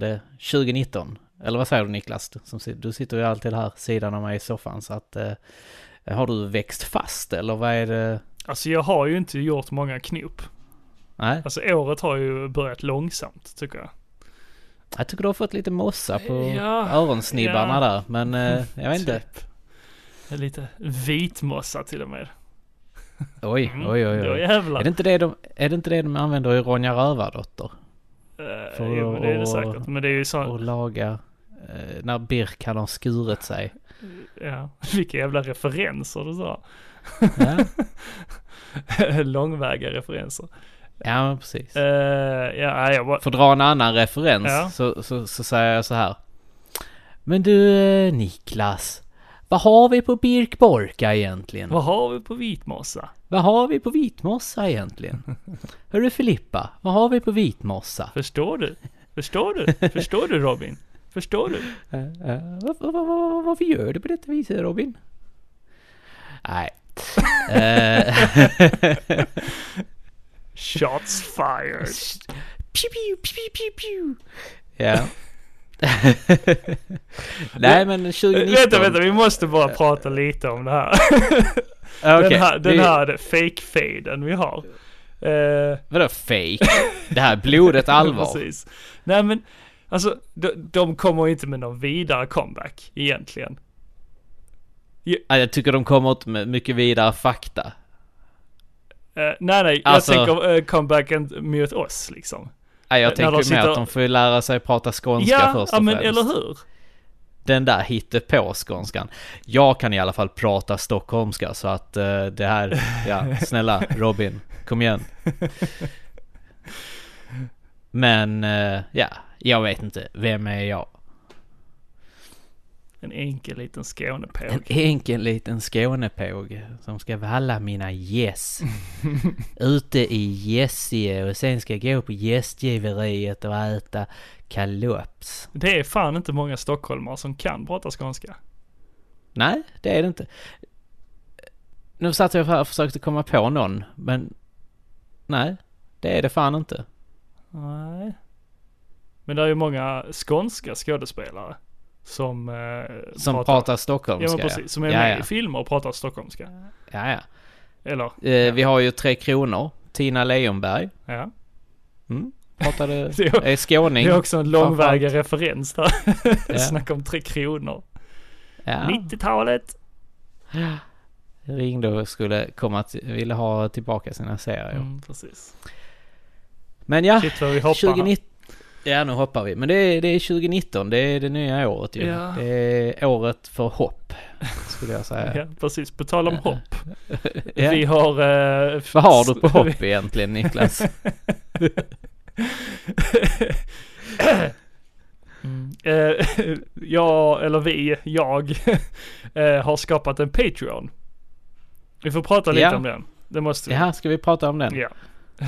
rullande 2019. Eller vad säger du Niklas? Du sitter ju alltid här sidan av mig i soffan så att eh, har du växt fast eller vad är det? Alltså jag har ju inte gjort många knop. Nej, Alltså året har ju börjat långsamt tycker jag. jag tycker du har fått lite mossa på Ja, öronsnibbarna ja. där men eh, jag vet inte. Typ. Lite vitmossa till och med. Oj, Mm, oj, oj, Då oj. jävlar. Är det, inte det de, är det inte det de använder i Ronja Rövardotter? Eh, för jo, men det är det säkert. Men det är ju så, Och laga eh, när Birk har skurit sig. ja, vilka jävla referenser du sa. Ja, Långväga referenser. ja precis. Uh, ja, jag bara, För att dra en annan referens Ja. så, så, så säger jag så här. Men du Niklas, vad har vi på Birkborka egentligen? vad har vi på vitmossa? Vad har vi på vitmossa egentligen? Hörru Filippa, vad har vi på vitmossa? Förstår du? Förstår du? Förstår du Robin? Förstår du? Uh, uh, vad, vad, varför gör du på detta viset Robin? Nej. Eh, Shots fired. Pew, pew, pew, pew, pew. Ja. Nej men 2019. Vänta, vänta, vi måste bara prata lite om det här. Okej, Den här, den här fake-faden vi har. Uh, Vadå fake? Det här är blodigt allvar. Precis. Nej men, alltså de, de kommer inte med någon vidare comeback egentligen. Ja, Jag tycker de kommer ut med mycket vidare fakta. Eh, nej nej, Alltså- jag tänker uh, comebacken mot oss liksom. Ja, Jag tänker mer sitter- att de får ju lära sig prata skånska Ja, först ja och men främst. eller hur? Den där hittepå skånskan. Jag kan i alla fall prata stockholmska så att eh, det här, ja snälla Robin, kom igen. Men eh, ja, jag vet inte, vem är jag? En enkel liten En Skånepåg. enkel liten Skånepåg som ska valla mina gäss. Ute i Gässie och sen ska jag gå på gästgiveriet och äta kalops. Det är fan inte många stockholmare som kan prata skånska. Nej, det är det inte. Nu satt jag här och försökte komma på någon, men nej, det är det fan inte. Nej. Men det är ju många skånska skådespelare som, eh, Som pratar, Ja stockholmska. men precis, som är ja, med ja. i filmer och pratar stockholmska. Ja, ja. Eller, Eh, Vi har ju Tre Kronor, Tina Leonberg. ja. Mm. Pratade, Det är- skåning. Det är också en långväga referens där. Ja. Snacka om Tre Kronor. Ja. 90-talet. Ringde och skulle komma till, ville ha tillbaka sina serier. Mm, precis. Men ja, Shit vad vi hoppar 2019. Ja, nu hoppar vi. Men det är, det är 2019, det är det nya året ju. Ja. Det är året för hopp, skulle jag säga. Ja, precis. På tal om Ja. hopp. Ja. Vi har... Eh, Vad har du på hopp egentligen Niklas? Mm. Eh, jag, eller vi, jag, eh, har skapat en Patreon. Vi får prata lite om den. Det måste vi. Ja, ska vi prata om den? Ja.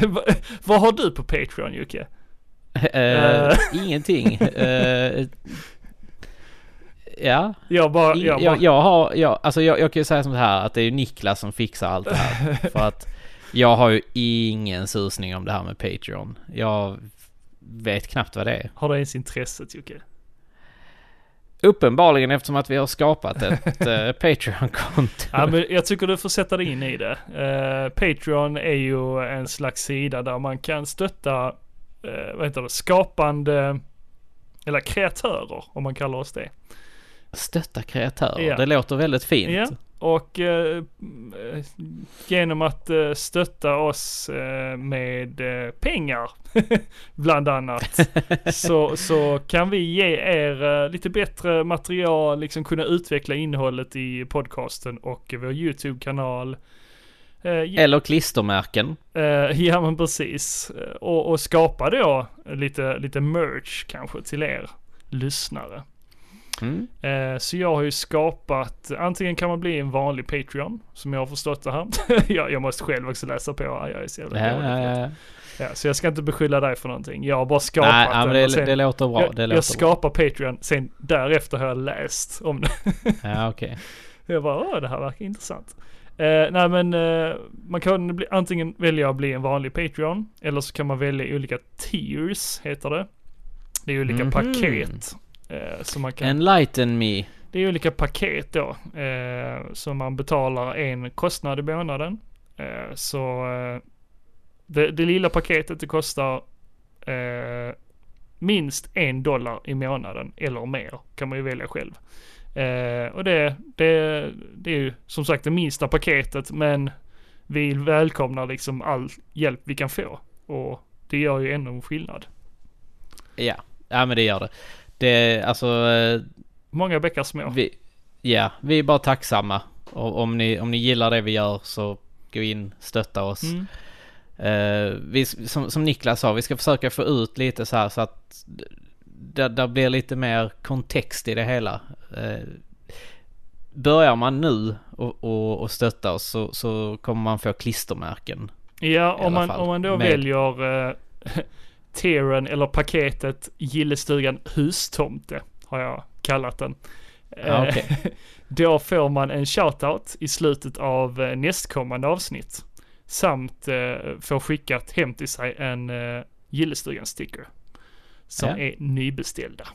Va- Vad har du på Patreon Jocke? Eh, ingenting. Eh, ja, Jag bara, jag bara jag, jag har, jag, alltså jag, jag kan ju säga som så här att det är ju Niklas som fixar allt det här. för att jag har ju ingen susning om det här med Patreon. Jag vet knappt vad det är. har du ens intresset Jocke? Uppenbarligen eftersom att vi har skapat ett eh, Patreon-konto. Ja, men jag tycker du får sätta dig in i det. Eh, Patreon är ju en slags sida där man kan stötta, eh, vad heter det, skapande, eller kreatörer om man kallar oss det. Stötta kreatörer, Ja. det låter väldigt fint. Ja, och eh, eh, genom att eh, stötta oss eh, med eh, pengar, bland annat, så, så kan vi ge er eh, lite bättre material, liksom kunna utveckla innehållet i podcasten och vår YouTube-kanal. Eh, Eller klistermärken. eh, ja men precis. Eh, Och, och skapa då lite, lite merch kanske till er lyssnare. Mm. Så jag har ju skapat, antingen kan man bli en vanlig Patreon, som jag har förstått det här. jag, jag måste själv också läsa på, jag är så jävla Ja, ja, ja. Så jag ska inte beskylla dig för någonting. Jag har bara skapat Nej, ja, men den det, sen, det låter bra. jag, det jag låter bra. skapar Patreon, sen därefter har jag läst om det. Ja, okej. Jag bara, åh det här verkar intressant. Eh, nej men eh, man kan bli, antingen välja att bli en vanlig Patreon eller så kan man välja olika tiers heter det. Det är olika Mhm. paket. Eh, så man kan, Enlighten me. det är olika paket då. Eh, så man betalar en kostnad i månaden. Eh, så eh, det, det lilla paketet det kostar eh, minst en dollar i månaden eller mer. Kan man ju välja själv. Eh, och det, det, det är ju som sagt det minsta paketet men vi välkomnar liksom all hjälp vi kan få. Och det gör ju ändå en skillnad. Ja, ja men det gör det. Det, alltså, eh, Många bäckar små. vi, ja, vi är bara tacksamma. Och om ni, om ni gillar det vi gör så gå in, stötta oss. Mm. Eh, vi, som, som Niklas sa, vi ska försöka få ut lite så här så att det, det blir lite mer kontext i det hela. Eh, börjar man nu och, och, och stötta oss så, så kommer man få klistermärken. Ja, om man, fall. om man då Med- väljer eh, tieren eller paketet Gillestugan Hustomte har jag kallat den. Ja, Eh, okej. Då får man en shoutout i slutet av eh, nästkommande avsnitt. Samt eh, får skickat hem till sig en eh, Gillestugan sticker. Som Ja. är nybeställda.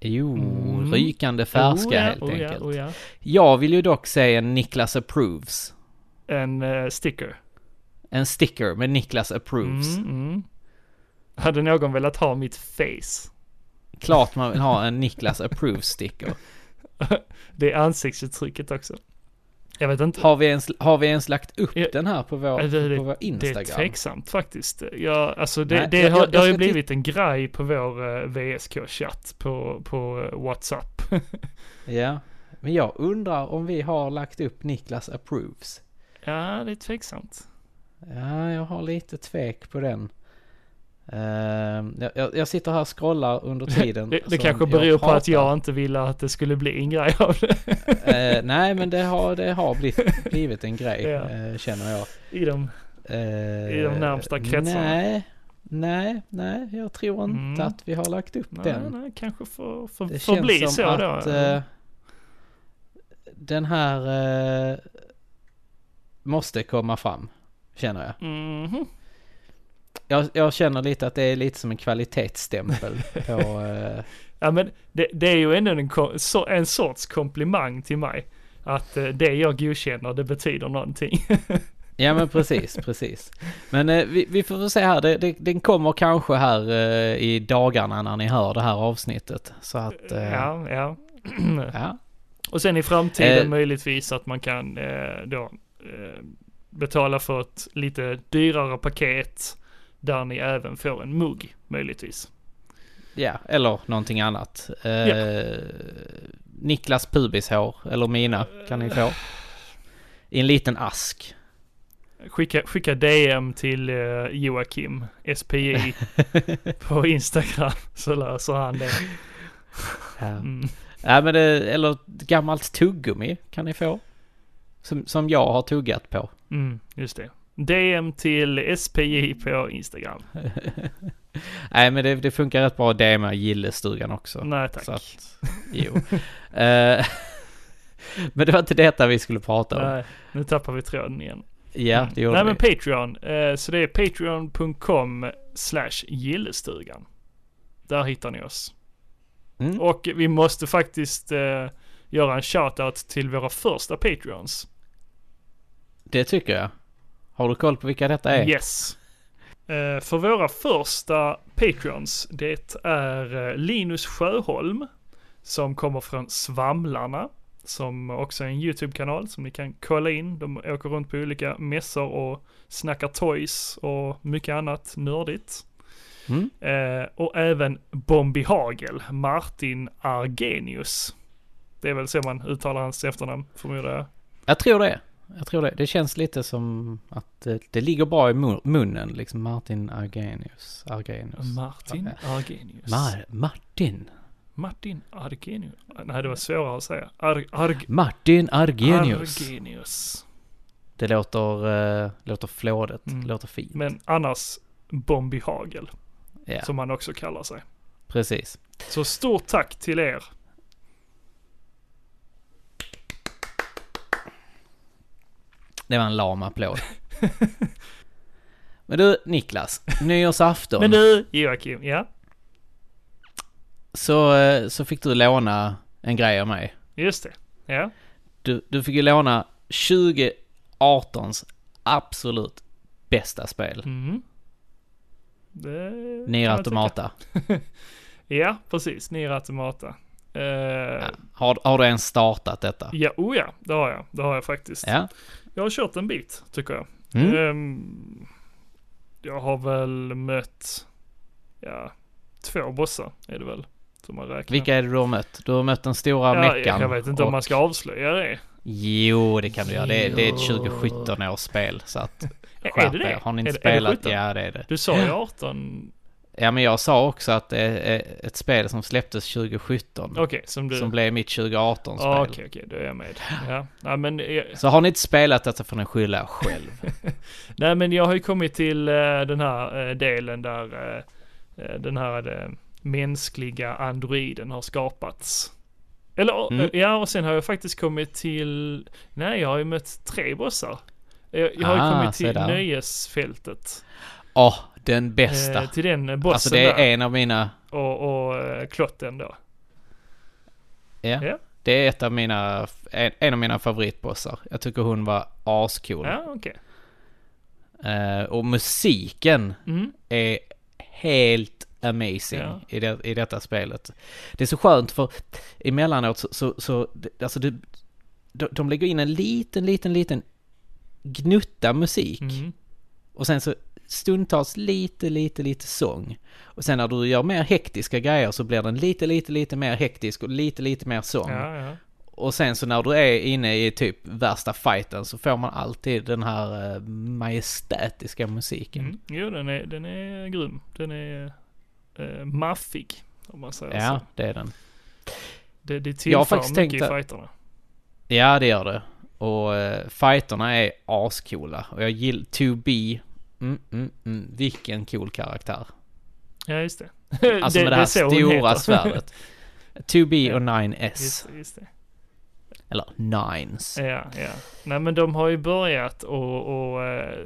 Jo, Mm. rykande färska Oh ja, helt oh enkelt. oh ja. Jag vill ju dock säga en Niklas approves. En eh, sticker. En sticker med Niklas approves. Mm, mm. Hade någon velat ha mitt face? Klart man vill ha en Niklas approves sticker. Det är ansiktsuttrycket också. Jag vet inte. Har vi ens, har vi ens lagt upp Ja. den här på vår, det- det- på vår Det är Instagram? tveksamt faktiskt. Ja, alltså det, Nej, det, jag- har, jag- det har jag ju blivit en grej på vår eh, VSK-chatt på, på WhatsApp. Ja, men jag undrar om vi har lagt upp Niklas approves. ja, det är tveksamt. Ja, jag har lite tvek på den. Ehm, jag- jag, sitter här och scrollar under tiden. Det, det kanske beror på att jag inte ville att det skulle bli en grej av det. Eh, nej, men det har, det har blivit, blivit en grej, Ja. eh, känner jag. I. Eh, I de närmsta kretsarna. Nej, nej, nej, jag tror inte Mm. att vi har lagt upp Nej, den. nej, kanske får, får, Det får bli så att då. eh, den här eh, måste komma fram, känner jag. Mhm. Jag. Jag känner lite att det är lite som en kvalitetsstämpel på... Eh, Ja men det, det är ju ändå en, en sorts komplimang till mig. Att eh, det jag godkänner, det betyder någonting. ja men precis, precis. Men eh, vi, vi får se här, det, det, den kommer kanske här eh, i dagarna när ni hör det här avsnittet. Så att... Eh, ja. ja, ja. ja. Och sen i framtiden Eh. möjligtvis att man kan eh, då eh, betala för ett lite dyrare paket där ni även får en mugg möjligtvis. Ja, eller någonting annat. Eh, Ja. Niklas pubishår, eller mina, kan ni få. I en liten ask. Skicka, skicka DM till eh, Joakim, SPI, på Instagram så löser han det. Mm. ja, men det, eller gammalt tuggummi kan ni få. Som, som jag har tuggat på. Mm, just det. DM till SPI på Instagram. Nej, men det, det funkar rätt bra att DMa gillestugan också. Nej tack. Så att, jo. Eh, men det var inte detta vi skulle prata om. Nej, nu tappar vi tråden igen. Ja, det gjorde Nej vi. men Patreon. Eh, så det är patreon.com slash gillestugan. Där hittar ni oss. Mm. Och vi måste faktiskt eh, göra en shoutout till våra första Patreons. Det tycker jag. Har du koll på vilka detta är? Yes. Eh, för våra första Patreons, det är eh, Linus Sjöholm som kommer från Svamlarna. Som också är en YouTube-kanal som ni kan kolla in. De åker runt på olika mässor och snackar toys och mycket annat nördigt. Mm. Eh, och även Bombi Hagel, Martin Argenius. Det är väl så man uttalar hans efternamn förmodar jag. Jag tror det. Jag tror det. Det känns lite som att det, det ligger bra i mun- munnen, liksom Martin Argenius. Argenius. Martin Argenius. Mar- Martin. Martin Argenius. Nej, det var svårare att säga. Ar Arg Martin Argenius. Argenius. Det låter, uh, låter flådigt. Mm. Låter fint. Men annars Bombi Hagel, ja, som han också kallar sig. precis. Så stort tack till er. Det var en lam applåd. Men du, Niklas. Nyårsafton. Men du, Joakim, ja? Så, eh, så fick du låna en grej av mig. Just det. Ja. Du, du fick ju låna 2018s absolut bästa spel. Mm. Det Nier Automata. Ja, precis. Nier Automata. Uh, Ja. Har, har du ens startat detta? ja, oh ja, det har jag. Det har jag faktiskt. Ja. Jag har kört en bit, tycker jag. Mm. Ehm, jag har väl mött, ja, två bossar är det väl. Som man räknar. Vilka är det du har mött? Du har mött den stora ja, meckan. Jag vet inte och- om man ska avslöja det. Jo, det kan du göra. Det är, det är ett Jo. 2017 års spel, så att Är skärp det det? er. Har ni inte Är det- är det spelat? 17? ja, det är det. Du sa ju 18. Ja, men jag sa också att det är ett spel som släpptes 2017. Okej, som du... Som blev mitt 2018-spel. Ja, Okej, okej, då är jag med. Ja, nej men, jag, Så har ni inte spelat detta får ni skylla er själv. nej men jag har ju kommit till eh, den här eh, delen där eh, eh, den här eh, mänskliga androiden har skapats. Eller, Mm. eh, ja och sen har jag faktiskt kommit till, nej jag har ju mött tre bossar. Jag, jag har ju Ah, kommit till nöjesfältet. Åh, den bästa. Eh, till den bossen alltså det är där. en av mina, Och, och eh, klotten då. ja. Ja. Det är ett av mina, en, en av mina favoritbossar. Jag tycker hon var ascool. Ja, okej. Eh, och musiken Mm. är helt amazing Ja. i, det, i detta spelet. Det är så skönt för emellanåt så, så, så alltså det, de, de lägger in en liten, liten, liten gnutta musik. Mm. Och sen så stundtals lite, lite, lite sång. Och sen när du gör mer hektiska grejer så blir den lite, lite, lite mer hektisk och lite, lite mer sång. Ja, ja. Och sen så när du är inne i typ värsta fighten så får man alltid den här eh, majestätiska musiken. Mm. Jo, den är, den är grym. Den är eh, maffig, om man säger Ja, så. det är den. Det, det Jag har tillför faktiskt mycket tänkt i fighterna. Ja, det gör det. Och uh, fighterna är ascoola. Och jag gillar 2B. Mm, mm, mm. Vilken cool karaktär. Ja, just det. Alltså med det här hon stora svärdet. 2B Ja, och 9S. Just, det, just det. Eller Nines. Ja, ja. Nej men de har ju börjat och, och eh,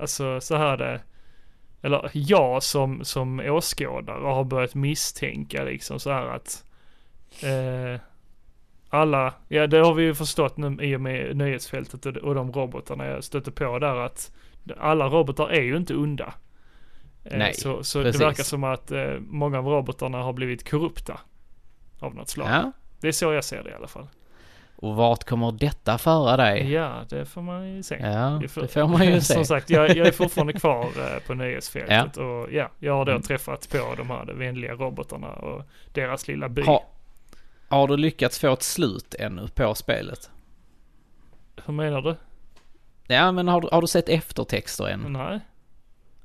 alltså så här det, eller jag som, som åskådare har börjat misstänka liksom så här att eh, alla, ja det har vi ju förstått nu i och med nöjesfältet och, och de robotarna jag stötte på där att alla robotar är ju inte onda. Eh, Nej, så så det verkar som att eh, många av robotarna har blivit korrupta av något slag. Ja. Det är så jag ser det i alla fall. Och vart kommer detta föra dig? Ja, det får man ju se. Ja, Det får- det får man ju se. Som sagt, jag, jag är fortfarande kvar eh, på nöjesfältet och ja, jag har då Mm. träffat på de här vänliga robotarna och deras lilla by. Har, har du lyckats få ett slut ännu på spelet? Hur menar du? Ja, men har du, har du sett eftertexter än? Nej.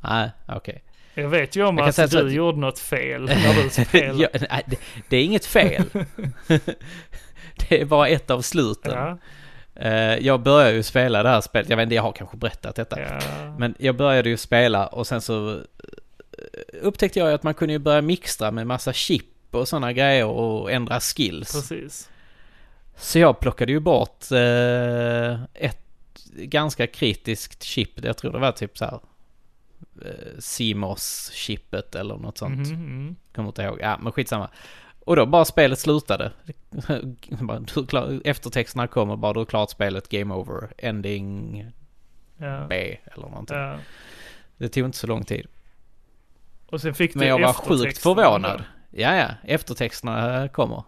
Nej, okej. Jag vet ju om att säga du att- gjorde något fel när du spelade. ja, nej, det, det är inget fel. det är bara ett av sluten. ja, Eh, jag började ju spela det här spelet, jag vet inte, jag har kanske berättat detta. ja. Men jag började ju spela och sen så eh, upptäckte jag ju att man kunde ju börja mixtra med massa chip och sådana grejer och ändra skills. Precis. Så jag plockade ju bort eh, ett ganska kritiskt chip, jag tror det var typ så här eh, CMOS-chippet eller något sånt. Mhm, mm. Kommer inte ihåg. Ja, men skitsamma. Och då bara spelet slutade. Är eftertexterna kommer bara, du har klart spelet, game over, ending Ja. B eller någonting. ja. Det tog inte så lång tid. Och sen fick du Men jag var sjukt förvånad. då. Ja, ja, eftertexterna kommer.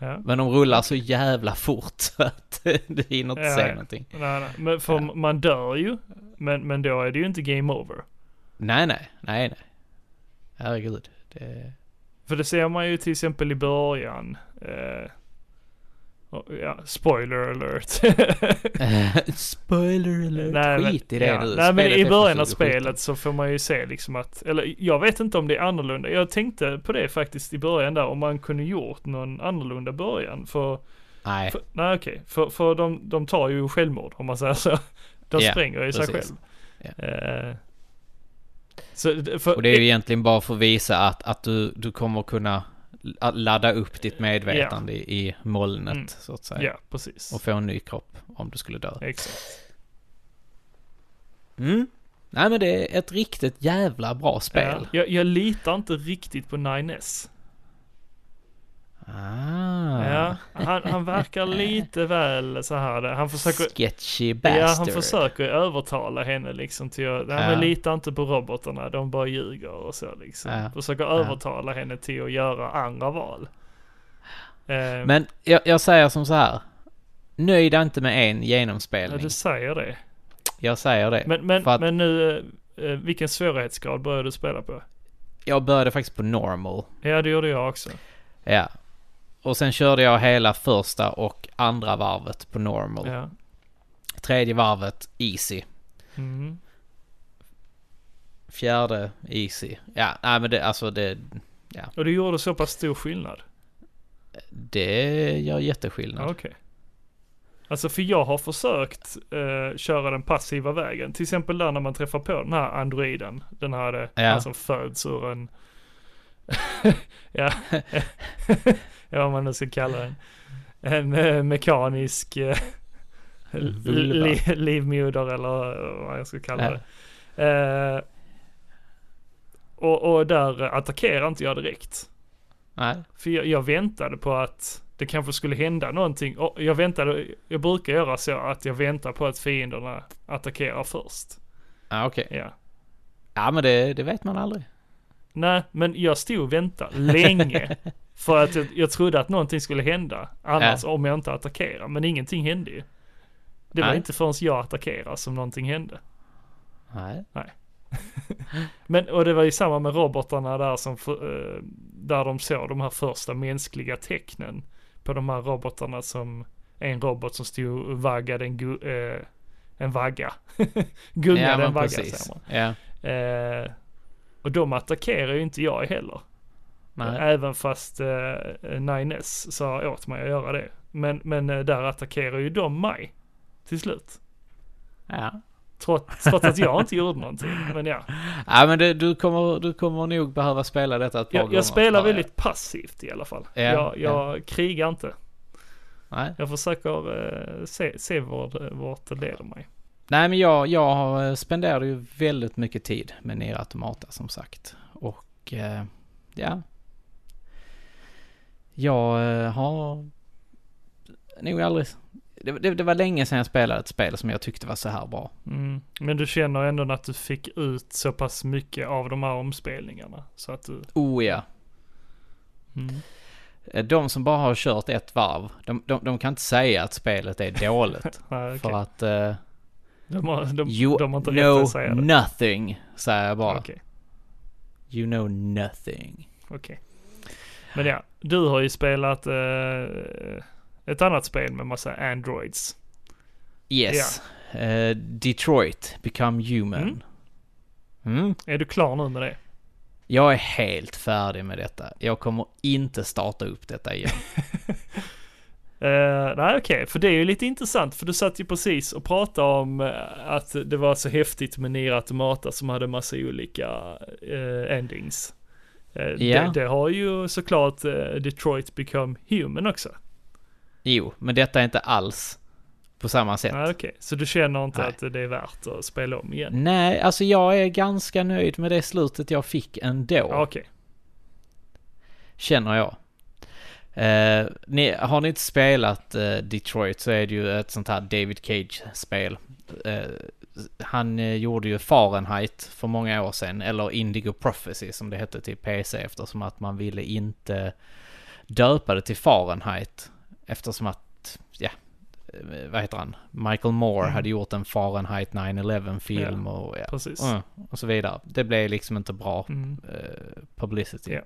Ja. Men de rullar så jävla fort så att du hinner inte Ja, se ja. någonting. Nej, nej. Men för Ja. man dör ju. Men, men då är det ju inte game over. Nej, nej, nej, nej. Herregud. Det... För det ser man ju till exempel i början. Eh, ja, spoiler alert. Spoiler alert. Nej, men- Skit i det ja. nu. Nej men i början av 2017. spelet så får man ju se liksom att, eller jag vet inte om det är annorlunda. Jag tänkte på det faktiskt i början där om man kunde gjort någon annorlunda början. För, Nej, för nej okej, för, för de, de tar ju självmord om man säger så. De Ja, spränger ju sig precis. själv. Ja. Eh, så, för, och det är ju egentligen bara för att visa att, att du, du kommer kunna ladda upp ditt medvetande yeah. i molnet mm. så att säga. Ja, precis. Och få en ny kropp om du skulle dö. Exakt. Mm. Nej men det är ett riktigt jävla bra spel. Ja, jag, jag litar inte riktigt på 9S. Ah. Ja, han, han verkar lite väl så här. Han försöker... Sketchy bastard. Ja, han försöker övertala henne liksom till att, nej Ja. men lita inte på robotarna, de bara ljuger och så liksom. Ja. Försöker övertala henne till att göra andra val. Eh, Men jag, jag säger som så här. Nöjd inte med en ja, genomspelning. du säger det. Jag säger det. Men, men, att- men nu, eh, eh, vilken svårighetsgrad började du spela på? Jag började faktiskt på normal. Ja, det gjorde jag också. Ja. Och sen körde jag hela första och andra varvet på normal. Ja. Tredje varvet easy. Mm. Fjärde easy. Ja, nej men det, alltså det, Och du gjorde så pass stor skillnad? det gör jätteskillnad. Okej. Alltså för jag har försökt eh, köra den passiva vägen. Till exempel där när man träffar på den här androiden. Den här, eh, Ja. han som föds ur en, ja, ja vad man nu ska kalla den. En eh, mekanisk eh, li, livmoder eller vad jag ska kalla det. Eh, och, och där attackerar inte jag direkt. Nej. För jag, jag väntade på att det kanske skulle hända någonting. Och jag väntade, jag brukar göra så att jag väntar på att fienderna attackerar först. Ja, okej. Ja. Ja, men det, det vet man aldrig. Nej, men jag stod och väntade länge. för att jag, jag trodde att någonting skulle hända. Annars om jag inte attackerar. Men ingenting hände ju. Det var Nej. inte förrän jag attackerade som någonting hände. Nej. Men, och det var ju samma med robotarna där som, eh, där de såg de här första mänskliga tecknen på de här robotarna som, en robot som stod och vaggade en, gu, eh, en vagga. Gungade ja, en vagga precis. säger man. Ja. Eh, och de attackerar ju inte jag heller. Nej. Även fast eh, 9S sa åt mig att göra det. Men, men eh, där attackerar ju de mig till slut. Ja. Trots, trots att jag inte gjorde någonting. Men ja. Ja, men det, du, kommer, du kommer nog behöva spela detta ett par gånger. Jag, jag spelar väldigt passivt i alla fall. Ja, jag jag krigar inte. Nej. Jag försöker eh, se, se vart, vart det leder mig. Nej, men jag, jag spenderar ju väldigt mycket tid med Nier Automata som sagt. Och eh, ja. Jag eh, har nog aldrig... Det, det, det var länge sedan jag spelade ett spel som jag tyckte var så här bra. Mm. Men du känner ändå att du fick ut så pass mycket av de här omspelningarna. Så att du... Oh ja. Mm. Eh, De som bara har kört ett varv, de, de, de kan inte säga att spelet är dåligt. Nej, okej. För att... eh, de, har, de, you de har inte rätt know att säga det. nothing, säger jag bara. Okej, You know nothing. okej. Men ja, du har ju spelat eh, ett annat spel med massa androids. Yes. Eh, Detroit, Become Human. Mm. Mm. Är du klar nu med det? Jag är helt färdig med detta. Jag kommer inte starta upp detta igen. Uh, nej okej, för det är ju lite intressant för du satt ju precis och pratade om eh, att det var så häftigt med Nier Automata som hade massa olika eh, endings. Ja. det, det har ju såklart eh, Detroit Become Human också. jo, men detta är inte alls på samma sätt. Nej okej, så du känner inte Nej. att det är värt att spela om igen? Nej, alltså jag är ganska nöjd med det slutet jag fick ändå. Okej, Känner jag. Eh, ni, har ni inte spelat eh, Detroit så är det ju ett sånt här David Cage-spel. Eh, han eh, gjorde ju Fahrenheit för många år sedan, eller Indigo Prophecy som det hette till PC eftersom att man ville inte döpa det till Fahrenheit. Eftersom att, ja, eh, vad heter han? Michael Moore Mm. hade gjort en Fahrenheit 9-11 film och, ja, mm, och så vidare. Det blev liksom inte bra Mm. eh, publicity. Ja.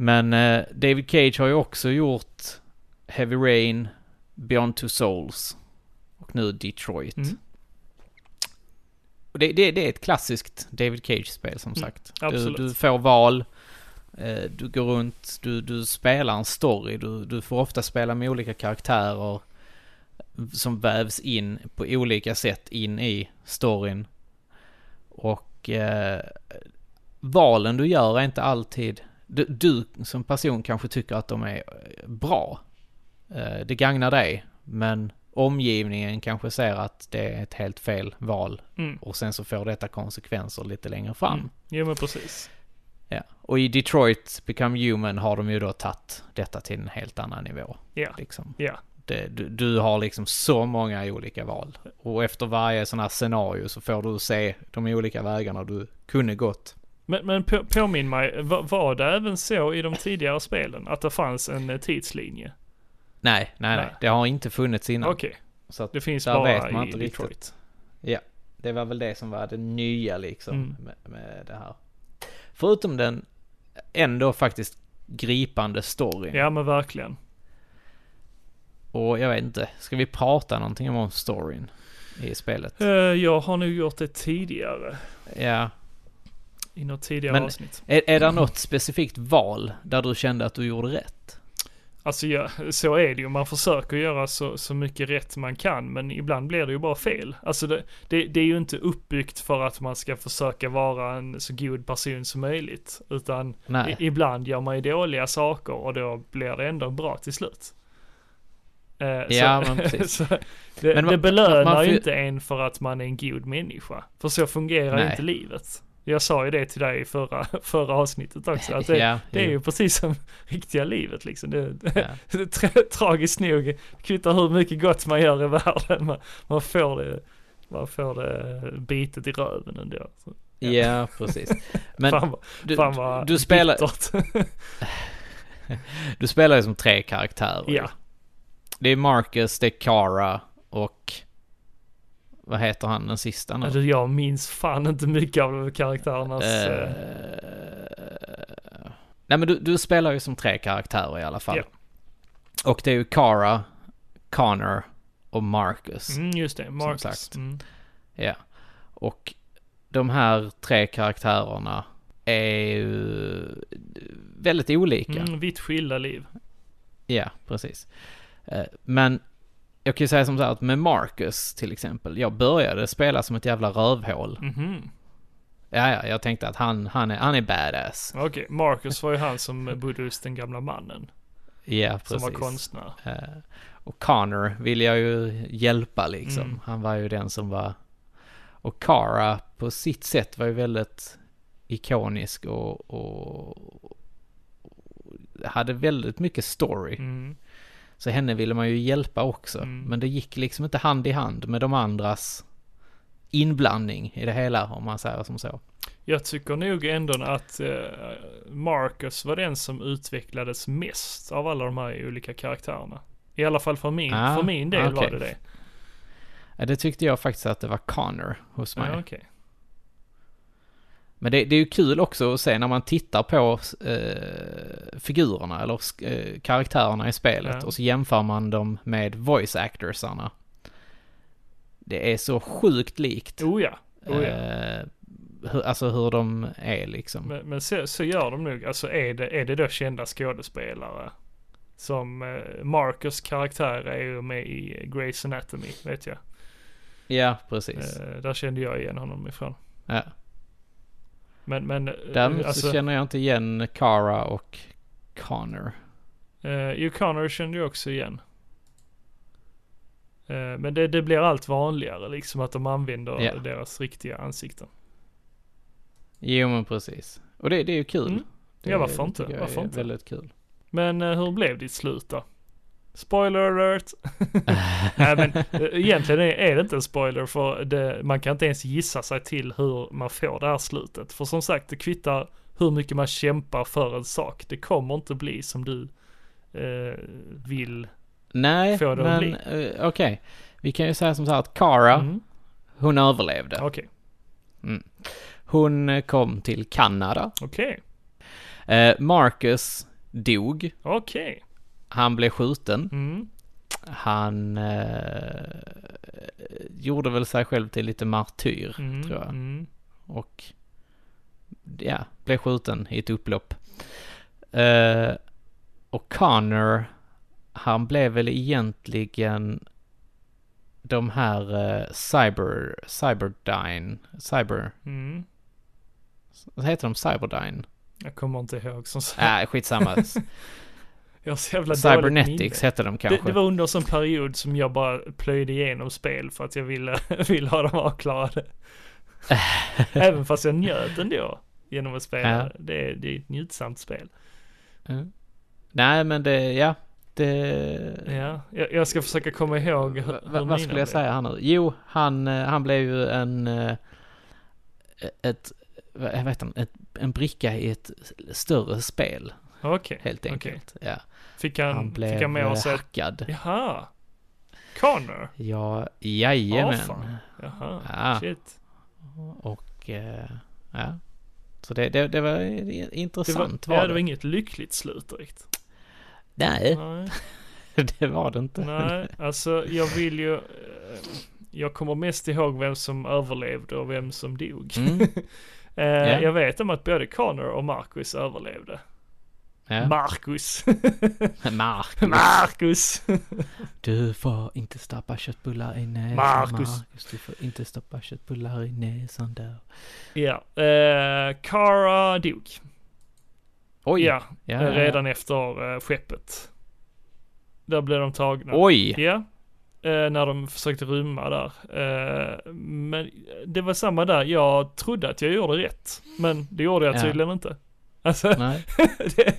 Men eh, David Cage har ju också gjort Heavy Rain, Beyond Two Souls och nu Detroit. Mm. Och det, det, det är ett klassiskt David Cage-spel som Mm, sagt. Du, absolut. du får val, eh, du går runt, du, du spelar en story, du, du får ofta spela med olika karaktärer som vävs in på olika sätt in i storyn. Och eh, valen du gör är inte alltid, du, du som person kanske tycker att de är eh, bra. Eh, det gagnar dig, men omgivningen kanske ser att det är ett helt fel val Mm. och sen så får detta konsekvenser lite längre fram. Mm. Jo men precis. Ja. Och i Detroit Become Human har de ju då tagit detta till en helt annan nivå. Ja. Liksom. Ja. Det, du, du har liksom så många olika val. Och efter varje sån här scenario så får du se de olika vägarna du kunde gått. Men, men på, påminn mig, var, var det även så i de tidigare spelen att det fanns en eh, tidslinje? Nej, nej, nej. Det har inte funnits innan. Okej, Så att det finns där bara vet man i inte Detroit. riktigt. det var väl det som var det nya liksom Mm. med, med det här. Förutom den ändå faktiskt gripande storyn. Ja men verkligen. Och jag vet inte, ska vi prata någonting om storyn i spelet? Eh, jag har nog gjort det tidigare. Ja. I något tidigare Men- avsnitt. Är, är det något specifikt val där du kände att du gjorde rätt? Alltså ja, så är det ju. Man försöker göra så, så mycket rätt man kan, men ibland blir det ju bara fel. Alltså det, det, det är ju inte uppbyggt för att man ska försöka vara en så god person som möjligt. Utan i, ibland gör man ju dåliga saker och då blir det ändå bra till slut. Eh, Ja, så, men precis. så det, Men man- det belönar man får ju inte en för att man är en god människa. För så fungerar Nej. inte livet. Jag sa ju det till dig i förra, förra avsnittet också. Att det, ja, det är ju precis som riktiga livet liksom. Det, Ja. det, tra, tragiskt nog, kvittar hur mycket gott man gör i världen. Man, man får det, man får det bitet i röven ändå. Så, Ja, precis. Men fan, du, fan vad du, spelar, du spelar ju som tre karaktärer. ja, Det är Marcus, det är Kara och vad heter han den sista nu? alltså, jag minns fan inte mycket av karaktärernas... Eh, eh, Nej men du, du spelar ju som tre karaktärer i alla fall. Ja. Och det är ju Kara, Connor och Marcus. mm, just det, Marcus. sagt. Mm. Ja. Och de här tre karaktärerna är ju väldigt olika. Mm, vitt skilda liv. Ja, precis. Eh, Men jag kan ju säga som så här att med Marcus till exempel, jag började spela som ett jävla rövhål. Mhm. Ja, ja, jag tänkte att han, han, är, han är badass. Okej, Marcus var ju han som bodde hos den gamla mannen. Ja, Som precis. var konstnär. Eh, Och Connor ville jag ju hjälpa liksom. Mm. Han var ju den som var... Och Kara på sitt sätt var ju väldigt ikonisk och, och, och hade väldigt mycket story. Mm. Så henne ville man ju hjälpa också. Mm. Men det gick liksom inte hand i hand med de andras inblandning i det hela, om man säger som så. Jag tycker nog ändå att eh, Marcus var den som utvecklades mest av alla de här olika karaktärerna. I alla fall för min, Ah, för min del var okej. det det. Det tyckte jag faktiskt att det var Connor hos mig. Ja, okej. Men det, det är ju kul också att se när man tittar på eh, figurerna eller eh, karaktärerna i spelet Ja. och så jämför man dem med voice actorsarna. Det är så sjukt likt. Oh ja, oh ja. eh, hur, alltså hur de är liksom. Men, men så, så gör de nog. Alltså är det, är det då kända skådespelare? Som eh, Marcus karaktär är ju med i Grey's Anatomy, vet jag. Ja, precis. Eh, där kände jag igen honom ifrån. Ja. Men, men Däremot alltså, så känner jag inte igen Kara och Connor. eh, ju Connor kände jag också igen. Eh, men det, det blir allt vanligare liksom att de använder Ja. deras riktiga ansikten. Jo men precis. Och det, det är ju kul. Mm. Ja, varför inte? Varför inte? väldigt kul. Men eh, hur blev ditt slut då? Spoiler alert! Nej men eh, egentligen är, det inte en spoiler för det, man kan inte ens gissa sig till hur man får det här slutet. För som sagt, det kvittar hur mycket man kämpar för en sak. Det kommer inte bli som du eh, vill. Nej, Får det att men eh, okej. Vi kan ju säga som så här att Kara, Mm. hon överlevde. Okej, Hon eh, kom till Kanada. okej, Eh, Marcus dog. okej. Han blev skjuten. Mm. Han eh, gjorde väl sig själv till lite martyr, Mm. tror jag. Mm. Och ja, blev skjuten i ett upplopp. Eh, och Connor, han blev väl egentligen de här eh, Cyber, Cyberdyne, Cyber, Mm. vad heter de? Cyberdyne? Jag kommer inte ihåg som sagt. Nej, skitsamma. Jag så jävla. Cybernetics hette de Det, kanske. det var under en sån period som jag bara plöjde igenom spel för att jag ville, ville ha dem avklarade. Även fast jag njöt ändå genom att spela. Ja. Det, är- det är ett njutsamt spel. Mm. Nej men det, ja. Det... Ja, jag, jag ska försöka komma ihåg hur, Va, hur va, vad skulle blev. jag säga här nu? Jo, han, eh, han blev ju en... eh, Ett... Jag vet inte, ett, en bricka i ett större spel, Okej, helt okej. enkelt. Ja. Fick han, Han blev fick han med oss ett... hackad. Jaha. Connor? Ja, jajamän. fan. Jaha, Ja. shit. Och, eh, ja. Så det, det, det var i- Det intressant var, var, ja, det var inget lyckligt slut direkt. Nej, Nej, det var det inte. nej, alltså jag vill ju... eh, Jag kommer mest ihåg vem som överlevde och vem som dog. Mm, Eh, Ja. Jag vet om att både Connor och Marcus överlevde. Ja. Marcus. Marcus. Marcus. Du får inte stoppa köttbullar i näsan. Marcus. Marcus. Du får inte stoppa köttbullar i näsan där. ja, eh, Cara dog. Oj! Ja, ja, eh, ja. redan efter eh, skeppet. Där blev de tagna. Oj! Ja, eh, när de försökte rymma där. Eh, men det var samma där, jag trodde att jag gjorde rätt. Men det gjorde jag Ja. tydligen inte. Alltså, Nej. det,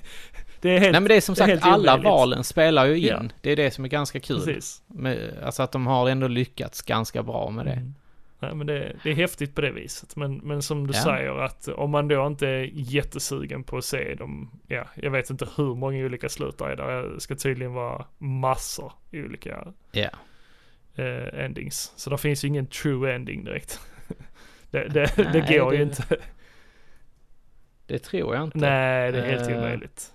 det är helt, Nej men det är som är sagt, helt alla omöjligt. valen spelar ju in. Ja. Det är det som är ganska kul. precis. Med, alltså att de har ändå lyckats ganska bra med det. Mm. Nej, men det, det är häftigt på det viset. Men, men som du Ja. säger att om man då inte är jättesugen på att se dem, ja, jag vet inte hur många olika slut det är där. Det ska tydligen vara massor i olika Ja. eh, endings. Så det finns ju ingen true ending direkt. det det, Nej, det går ju inte. Det tror jag inte. Nej, det är helt Eh, omöjligt.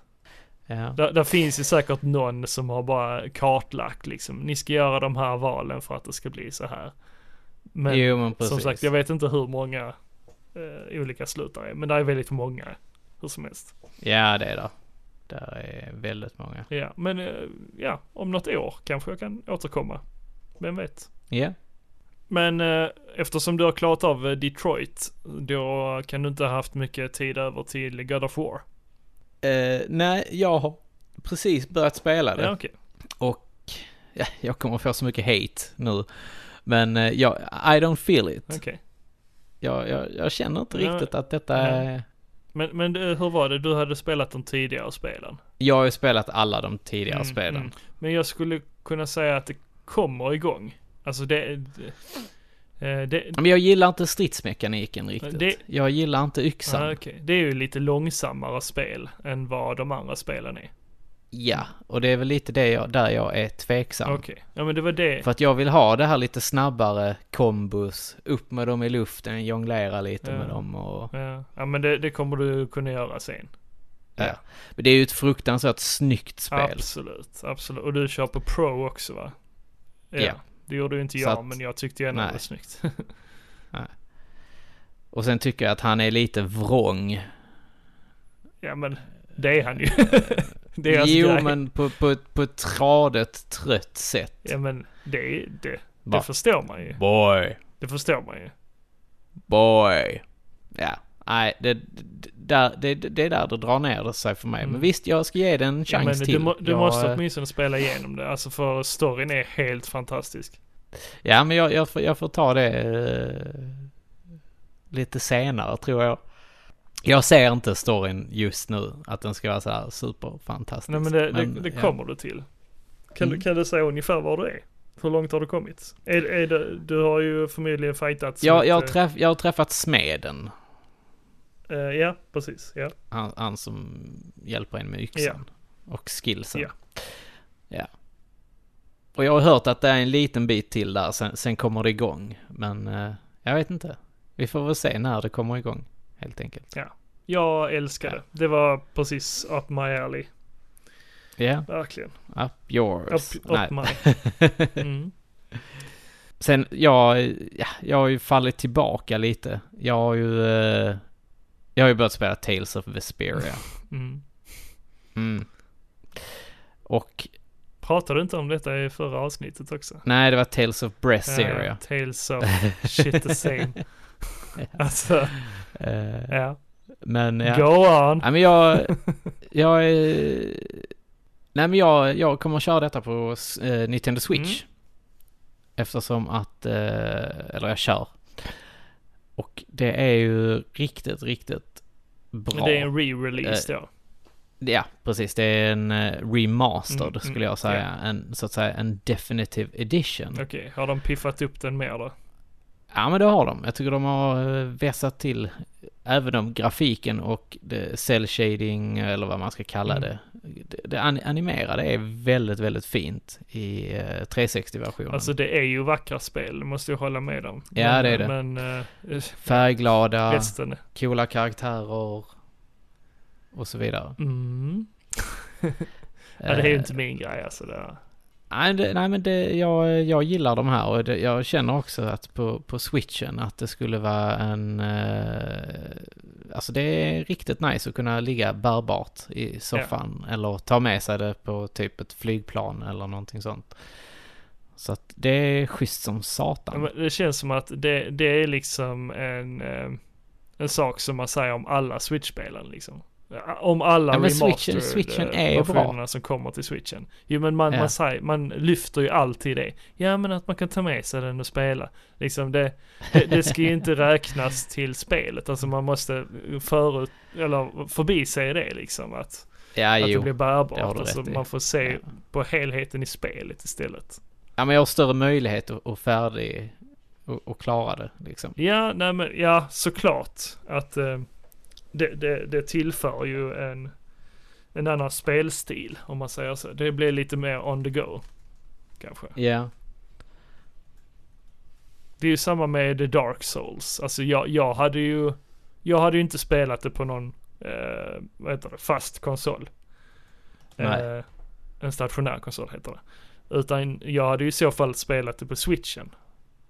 Ja. Där, där finns ju säkert någon som har bara kartlagt liksom. Ni ska göra de här valen för att det ska bli så här. Men jo men som sagt, jag vet inte hur många eh, olika slut det är. Men det är väldigt många. Hur som helst. Ja det är det. Där är väldigt många. Ja, men eh, ja, om något år kanske jag kan återkomma. Vem vet? Ja. Men eh, eftersom du har klarat av eh, Detroit, då kan du inte ha haft mycket tid över till God of War. Eh, nej, jag har precis börjat spela det. Ja, okej. Och ja, jag kommer få så mycket hate nu. Men eh, jag, I don't feel it. Okej. Jag, jag, jag känner inte Ja, riktigt att detta ja. är... Men, men eh, hur var det? Du hade spelat de tidigare spelen? Jag har ju spelat alla de tidigare Mm, spelen. mm. Men jag skulle kunna säga att det kommer igång. Alltså det... det, eh, det Men jag gillar inte stridsmekaniken riktigt. Det- Jag gillar inte yxan. ah, okej. Det är ju lite långsammare spel än vad de andra spelen är. Ja, och det är väl lite det jag, där jag är tveksam. Okej. Ja men det var det. För att jag vill ha det här lite snabbare kombos, upp med dem i luften, jonglera lite Ja. med dem och... Ja, ja men det, det kommer du kunna göra sen. Ja. Men det är ju ett fruktansvärt snyggt spel. Absolut, absolut. Och du kör på Pro också va? Ja. Det gjorde ju inte jag, att- men jag tyckte ju ändå nej. det var snyggt. Och sen tycker jag att han är lite vrång. ja men, det är han ju. det är jo, grej. men på, på, på ett tradigt, trött sätt. Ja men, det, det, det förstår man ju. boy, Det förstår man ju. boy. Ja, nej, det, det, där, det, det är där det drar ner det sig för mig. Mm. Men visst, jag ska ge det en Ja, chans men till. du, må, du jag, måste åtminstone spela igenom det. Alltså för storyn är helt fantastisk. Ja, men jag, jag, får, jag får ta det eh, lite senare tror jag. Jag ser inte storyn just nu, att den ska vara så här superfantastisk. Nej men det, det, det ja. kommer du till. Kan, Mm. du, kan du säga ungefär var du är? Hur långt har du kommit? Är, är det, du har ju förmodligen fightats mot, jag, eh, träff, jag har träffat smeden. Eh, ja, precis. Ja. Han, han som hjälper en med yxan. Och skillsen. Ja. Ja. Och jag har hört att det är en liten bit till där, sen, sen kommer det igång. Men eh, jag vet inte. Vi får väl se när det kommer igång, helt enkelt. Jag älskar Ja. det. Det var precis up my alley. Ja, Verkligen. up yours. Up, up my. Mm. Sen, jag, ja, jag har ju fallit tillbaka lite. Jag har ju, eh, jag har ju börjat spela Tales of Vesperia. Mm. Mm. Och, Pratade du inte om detta i förra avsnittet också? nej det var Tales of Brasseria. Uh, tales of shit the same. alltså, Eh, ja. men ja. Go on. ja men jag, jag är Nej men jag, jag kommer att köra detta på eh, Nintendo Switch. Mm. Eftersom att, eh, eller jag kör. Och det är ju riktigt, riktigt bra. Det är en re-release då. Ja, precis. Det är en eh, remastered Mm, skulle jag mm, säga. En, så att säga en definitive edition. Okej, har de piffat upp den mer då? Ja men det har de. Jag tycker de har eh, vässat till även om grafiken och cell shading eller vad man ska kalla Mm. det. Det, det an- animerade är väldigt, väldigt fint i eh, 360-versionen. Alltså det är ju vackra spel, måste jag hålla med om. Ja, men, det är det. Men eh, Färgglada, resten. coola karaktärer och så vidare. Mm. ja, det är ju Eh, inte min grej alltså. Det. Nej, det, nej men det, jag, jag gillar de här och det, jag känner också att på, på switchen att det skulle vara en... Eh, alltså det är riktigt nice att kunna ligga bärbart i soffan eller ta med sig det på typ ett flygplan eller någonting sånt. Så att det är schysst som Ja, satan. men Det känns som att det, det är liksom en, eh, en sak som man säger om alla Switch-spelen liksom. Om alla Ja, men remastered Switchen- är bra. som kommer till Switchen. Jo men man, Ja. man, säger, man lyfter ju alltid det. Ja men att man kan ta med sig den och spela. Liksom det, det, det ska ju inte räknas till spelet. Alltså man måste förut, eller förbi sig det liksom. Att, Ja, att det jo. blir det bärbart. du Alltså man får se Ja. på helheten i spelet istället. Ja, men jag har större möjlighet att, att färdig och, och klara det liksom. Ja, nej men ja, såklart att eh, det, det, det tillför ju en, en annan spelstil om man säger så. Det blir lite mer on the go. Kanske. Ja. Det är ju samma med The Dark Souls. Alltså jag, jag hade ju, jag hade ju inte spelat det på någon, eh, vad heter det, fast konsol. Eh, en stationär konsol heter det. Utan jag hade ju i så fall spelat det på switchen.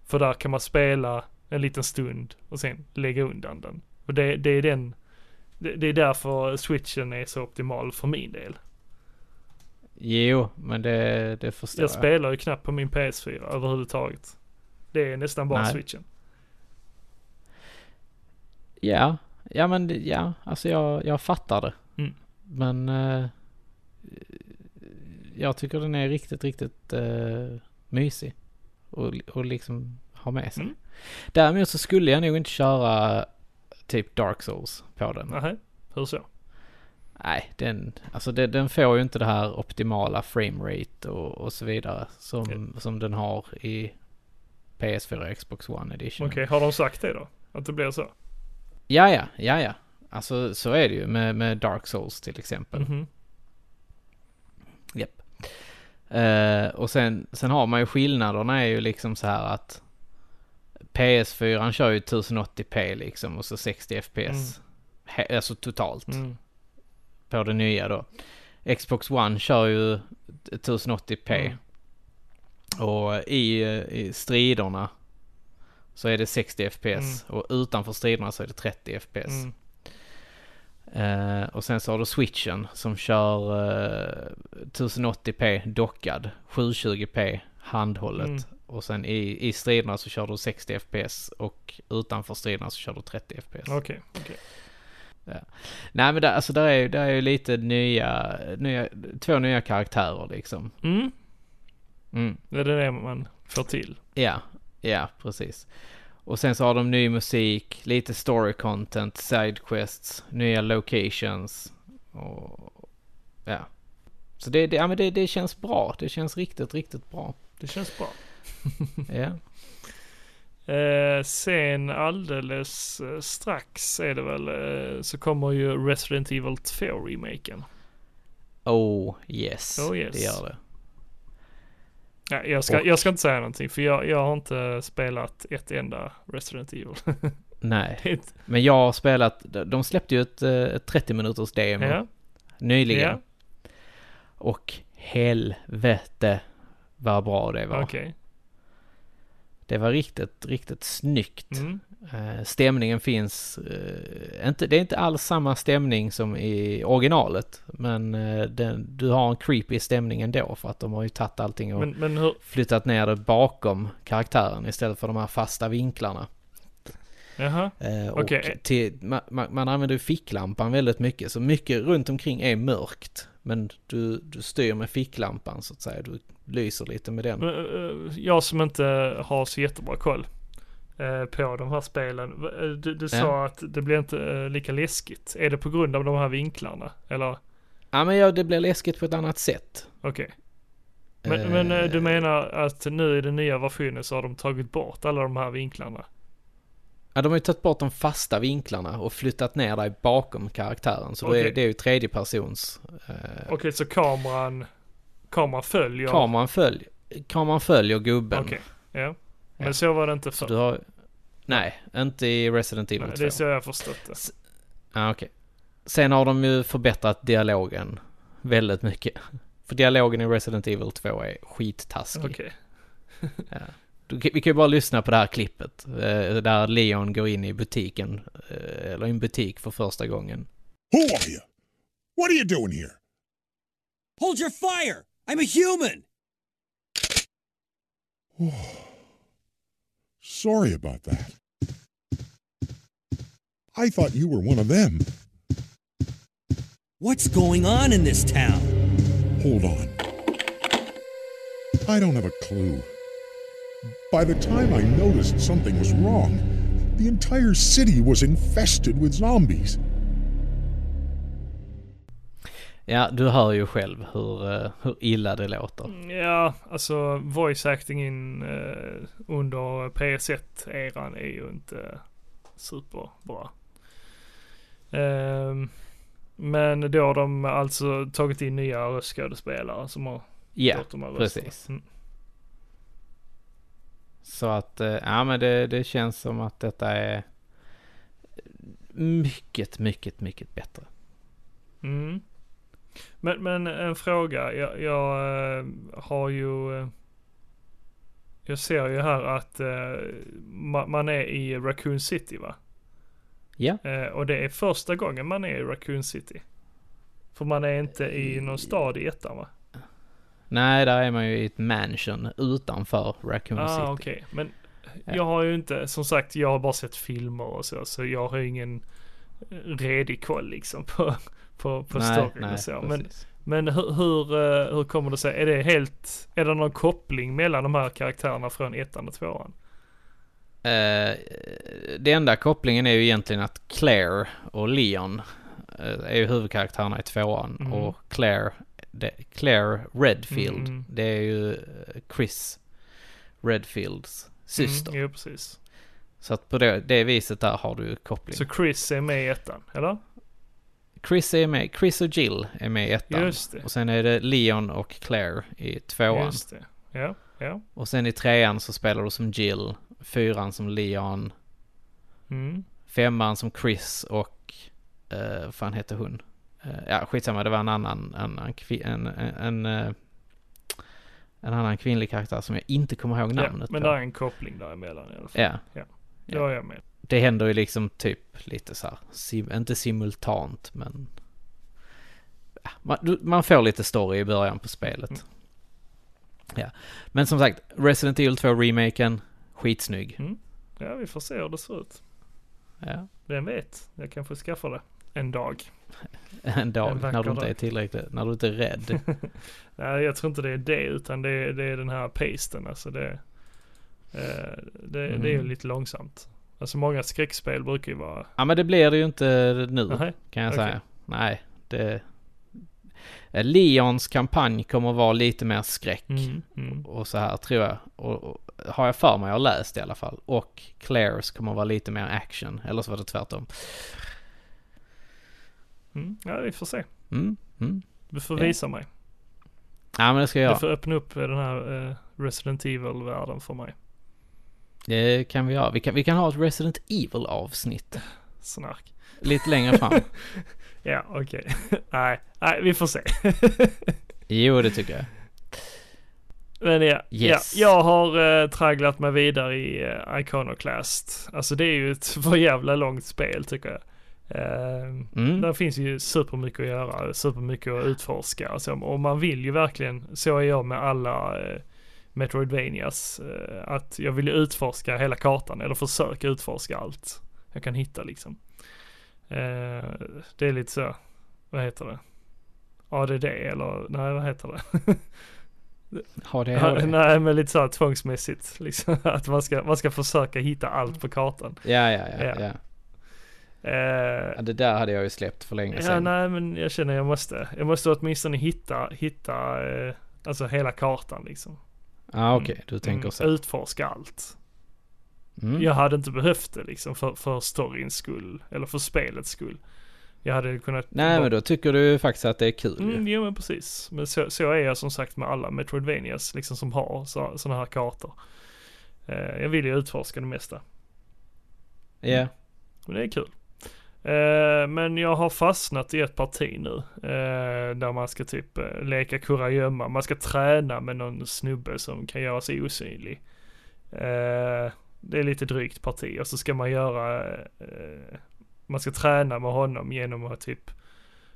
För där kan man spela en liten stund och sen lägga undan den. Och det, det är den, det, det är därför switchen är så optimal för min del. Jo, men det, det förstår Jag spelar ju knappt på min PS4 överhuvudtaget. Det är nästan bara Nej. switchen. Ja, ja men ja, alltså jag, jag fattar det. Mm. Men eh, jag tycker den är riktigt, riktigt uh, mysig. Och, och liksom ha med sig. Mm. Däremot så skulle jag nog inte köra typ Dark Souls på den. Nähä, hur så? Nej, den, alltså den, den får ju inte det här optimala framerate och, och så vidare som, som den har i PS4 och Xbox One Edition. Okej, har de sagt det då? Att det blir så? Ja, ja, ja, ja. Alltså så är det ju med, med Dark Souls till exempel. Mhm. Japp. Eh, och sen, sen har man ju skillnaderna är ju liksom så här att PS4 han kör ju 1080p liksom och så 60 FPS. He, alltså totalt Mm. på det nya då. Xbox One kör ju 1080p. Mm. Och i, i striderna så är det 60 FPS. Och utanför striderna så är det 30 FPS. Mm. Eh, och sen så har du switchen som kör eh, 1080p dockad, 720p handhållet. Mm. Och sen i, i striderna så kör du 60 FPS och utanför striderna så kör du 30 FPS. Okej, okej. Nej men där, alltså där är, där är ju lite nya, nya, två nya karaktärer liksom. Mm. Mm. Det är det man får till. Ja, ja precis. Och sen så har de ny musik, lite story content, side quests, nya locations och ja. Så det, det, ja, men det, det känns bra. Det känns riktigt, riktigt bra. Det känns bra. Ja. Eh, sen alldeles eh, strax är det väl eh, så kommer ju Resident Evil 2-remaken. Oh yes, Oh, yes. det gör det. Ja, jag, ska, Och- jag ska inte säga någonting för jag, jag har inte spelat ett enda Resident Evil. Nej, men jag har spelat, de släppte ju ett, eh, ett 30 minuters demo ja, nyligen. ja, Och helvete vad bra det var. okej. Det var riktigt, riktigt snyggt. Mm. Eh, stämningen finns, eh, inte, det är inte alls samma stämning som i originalet. Men eh, den, du har en creepy stämning ändå för att de har ju tagit allting och Men, men hur, flyttat ner det bakom karaktären istället för de här fasta vinklarna. jaha, Okej. man, man, man använder ju ficklampan väldigt mycket så mycket runt omkring är mörkt. Men du, du styr med ficklampan så att säga. Du lyser lite med den. Men, eh, Jag som inte har så jättebra koll eh, på de här spelen. Eh, Du, du sa Ja. att det blir inte eh, lika läskigt. Är det på grund av de här vinklarna? Eller Ja men ja, det blir läskigt på ett annat sätt. okej. Men, men eh, du Eh, menar att nu i den nya versionen så har de tagit bort alla de här vinklarna? Ja, de har ju tagit bort de fasta vinklarna och flyttat ner dig bakom karaktären. Så det, Okej. är, det är ju tredje persons. Eh, Okej, så kameran, kameran följer? kameran, följ, kameran följer gubben. Okej, ja. Men Ja. så var det inte förr. har... Nej, inte i Resident Evil Nej, 2. det är så jag har förstått det. Ja, okej. Sen har de ju förbättrat dialogen väldigt mycket. För dialogen i Resident Evil 2 är skittaskig. Okej. Ja. Du, vi kan ju bara lyssna på det här klippet. eh, Där Leon går in i butiken. eh, Eller i en butik för första gången. Who are you? What are you doing here? Hold your fire! I'm a human! Sorry about that. I thought you were one of them. What's going on in this town? Hold on. I don't have a clue. By the time I noticed something was wrong, the entire city was infested with zombies. Ja, du hör ju själv hur, eh, hur illa det låter. Ja, alltså voice actingen eh, under PS1-eran är ju inte superbra. Ehm, men då har de alltså tagit in nya röstskådespelare som har Ja, gjort de här rösterna. precis. Mm. Så att, eh, ja men det, det känns som att detta är mycket, mycket, mycket bättre. Mm. Men, men en fråga. Jag, jag eh, har ju... eh, Jag ser ju här att eh, ma, man är i Raccoon City va? Ja, och det är första gången man är i Raccoon City. För man är inte i någon stad i ettan va? Nej där är man ju i ett mansion utanför Raccoon ah, City. okej. Men Ja. jag har ju inte, som sagt, jag har bara sett filmer och så. Så jag har ju ingen eh, redig koll liksom på, på, på storyn och så. Men, precis. men hur, hur, eh, hur kommer det sig? Är det helt, är det någon koppling mellan de här karaktärerna från ettan och tvåan? Eh, det enda kopplingen är ju egentligen att Claire och Leon är ju huvudkaraktärerna i tvåan Mm. och Claire, Claire Redfield, Mm. det är ju eh, Chris Redfields syster. Mm, jo, precis. Så att på det, det viset där har du koppling. Så Chris är med i ettan, eller? Chris är med, Chris och Jill är med i ettan. Just det. Och sen är det Leon och Claire i tvåan. Just det. Ja, ja. Och sen i trean så spelar du som Jill, fyran som Leon, Mm. femman som Chris och, eh, vad fan hette hon? Eh, ja, skitsamma, det var en annan, en, en, en, eh, en annan kvinnlig karaktär som jag inte kommer ihåg ja namnet men på. det är en koppling däremellan i alla fall. Ja, Då är jag med. det händer ju liksom typ lite så här, sim, inte simultant men ja, man, man får lite story i början på spelet. Mm. Ja, men som sagt, Resident Evil 2 remaken, skitsnygg. Mm. Ja, vi får se hur det ser ut. Ja, Vem vet? Jag kanske skaffar det. En dag. en dag En när du inte dag. är tillräckligt, när du inte är rädd. Nej, jag tror inte det är det, utan det är, det är den här pasten. Alltså det, eh, det, det är ju Mm. lite långsamt. Alltså många skräckspel brukar ju vara... ja men det blir det ju inte nu. Nej, kan jag Okej. säga. Nej, det... Eh, Leons kampanj kommer att vara lite mer skräck Mm, mm. och så här tror jag. Och, och har jag för mig, jag har läst i alla fall. Och Claires kommer att vara lite mer action, eller så var det tvärtom. Mm. Ja, vi får se. Mm, mm. Du får Ja. visa mig. Ja men det ska jag Du får öppna upp den här eh, Resident Evil-världen för mig. Det kan vi göra. Vi kan, vi kan ha ett Resident Evil avsnitt Snark. lite längre fram. Ja, okej. nej, nej, vi får se. jo, det tycker jag. Men ja, Yes. ja jag har eh, tragglat mig vidare i eh, Iconoclast. Alltså det är ju ett för jävla långt spel tycker jag. Eh, Mm. Där finns ju supermycket att göra, supermycket att utforska och så. Och man vill ju verkligen, så är jag med alla eh, Metroidvanias, eh, att jag vill utforska hela kartan eller försöka utforska allt jag kan hitta liksom. Eh, det är lite så, vad heter det? ADD eller nej vad heter det? ADHD. nej men lite såhär tvångsmässigt liksom. Att man ska, man ska försöka hitta allt på kartan. Ja, ja, ja. Ja. ja. Eh, ja. Det där hade jag ju släppt för länge ja sedan. nej men jag känner jag måste. Jag måste åtminstone hitta, hitta eh, alltså hela kartan liksom. Ja, okej. Du tänker Mm, så. Utforska allt. Mm. Jag hade inte behövt det liksom för, för storyns skull. Eller för spelets skull. Jag hade kunnat... Nej, men då tycker du faktiskt att det är kul. Mm, jo men precis. Men så, så är jag som sagt med alla Metroidvanias liksom som har sådana här kartor. Eh, jag vill ju utforska det mesta. Ja. Men det är kul. Eh, men jag har fastnat i ett parti nu. Eh, där man ska typ eh, leka kurragömma. Man ska träna med någon snubbe som kan göra sig osynlig. Eh, det är lite drygt parti och så ska man göra, eh, man ska träna med honom genom att typ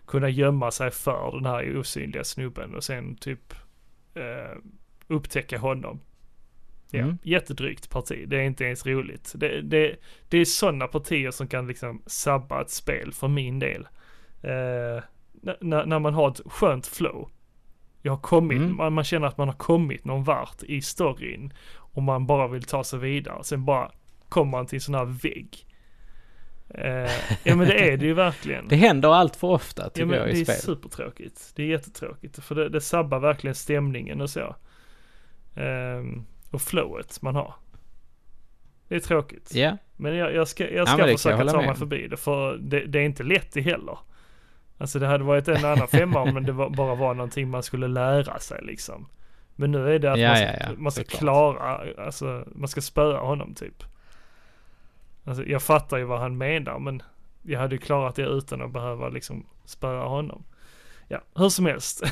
kunna gömma sig för den här osynliga snubben och sen typ eh, upptäcka honom. Ja, Mm. jättedrygt parti. Det är inte ens roligt. Det, det, det är sådana partier som kan liksom sabba ett spel för min del. Eh, när, när man har ett skönt flow. Jag har kommit, Mm. man, man känner att man har kommit någon vart i storyn. Och man bara vill ta sig vidare. Sen bara kommer man till en sån här vägg. Eh, ja men det är det ju verkligen. Det händer allt för ofta tycker Ja men jag det i är spel. supertråkigt. Det är jättetråkigt. För det, det sabbar verkligen stämningen och så. Ehm, och flowet man har. Det är tråkigt. Ja. Men jag, jag ska, jag ska jag försöka hålla ta med mig om. förbi det. För det, det är inte lätt det heller. Alltså det hade varit en annan femma om det var, bara var någonting man skulle lära sig liksom. Men nu är det att Ja, man ska, ja, ja, man ska klara, alltså man ska spöa honom typ. Alltså jag fattar ju vad han menar men jag hade ju klarat det utan att behöva liksom spöa honom. Ja, hur som helst.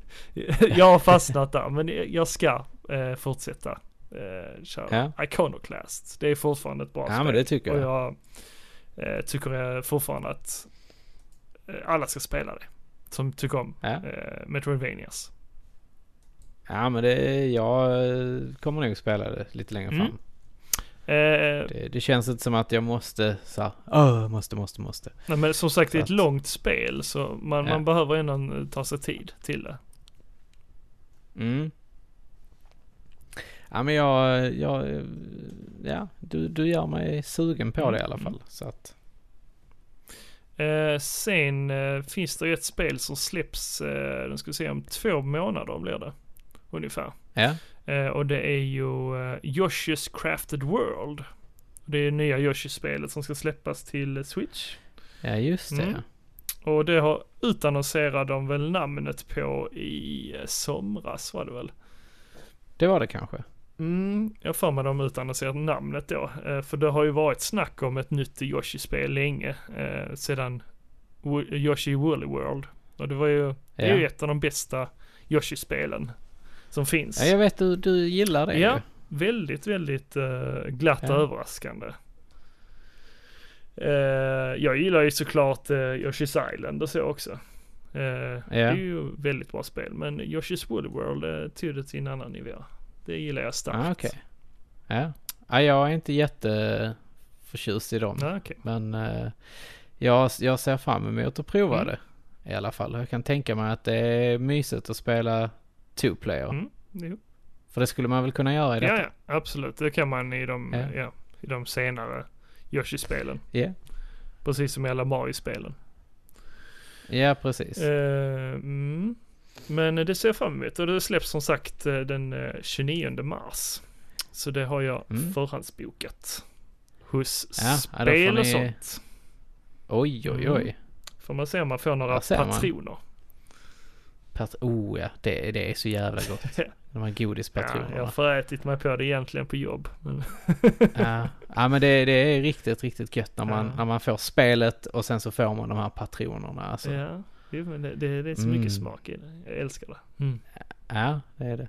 jag har fastnat där men jag ska eh, fortsätta eh, köra Iconoclast. Det är fortfarande ett bra Ja, spel. men det tycker Och jag. jag eh, tycker jag fortfarande att eh, alla ska spela det. Som tycker om Ja. eh, Metroidvanias. Ja men det, jag eh, kommer nog spela det lite längre Mm. fram. Eh, Det, det känns inte som att jag måste så här, "Åh, måste, måste, måste. nej, men som sagt det är ett Så att- långt spel så man, Ja. man behöver ändå ta sig tid till det. Mm. Ja men jag, jag, eh, ja du, du gör mig sugen på det i alla Mm, fall. Så att, Eh, sen eh, finns det ju ett spel som släpps, eh, den ska se om två månader blir det. Ungefär. ja. Eh, och det är ju eh, Yoshi's Crafted World. Det är nya Yoshi-spelet som ska släppas till Switch. Ja just det. Mm. Och det har utannonserat de väl namnet på i eh, somras var det väl? Det var det kanske. Mm, jag för mig de utannonserat namnet då. Eh, för det har ju varit snack om ett nytt Yoshi-spel länge. Eh, sedan Yoshi Woolly World. Och det var ju, det är ju Ja. ett av de bästa Yoshi-spelen som finns. Ja jag vet du, du gillar det Ja, ju. väldigt, väldigt uh, glatt Ja. överraskande. Eh, jag gillar ju såklart uh, Yoshi's Island och så också. Eh, Det är ju väldigt bra spel, men Yoshi's Woolly World uh, tog det till en annan nivå. Det gillar jag starkt. Ah, okej. Ja. ja. Jag är inte jätteförtjust i dem. Ja, okej. Men jag, jag ser fram emot att prova Mm. det. I alla fall. Jag kan tänka mig att det är mysigt att spela two player. Mm, jo. För det skulle man väl kunna göra i detta? Ja, ja, absolut. Det kan man i de, Ja. ja. i de senare Yoshi-spelen. Ja, Precis som i alla Mario-spelen. ja precis. Eh, mm. Men det ser jag fram emot och det släpps som sagt eh, den eh, 29 mars. Så det har jag Mm. förhandsbokat. Hos Ja, spel och ni- sånt. Oj, oj, oj. Mm. Får man se om man får några ser man. Oh ja, det, det är så jävla gott. De här Ja, godispatronerna. jag har förätit mig på det egentligen på jobb. Men Ja, ja men det, det är riktigt, riktigt gött när man, Ja. när man får spelet och sen så får man de här patronerna. Alltså. Ja. ja, jo, men det, det, det är så Mm. mycket smak i det. Jag älskar det. Mm. det är det.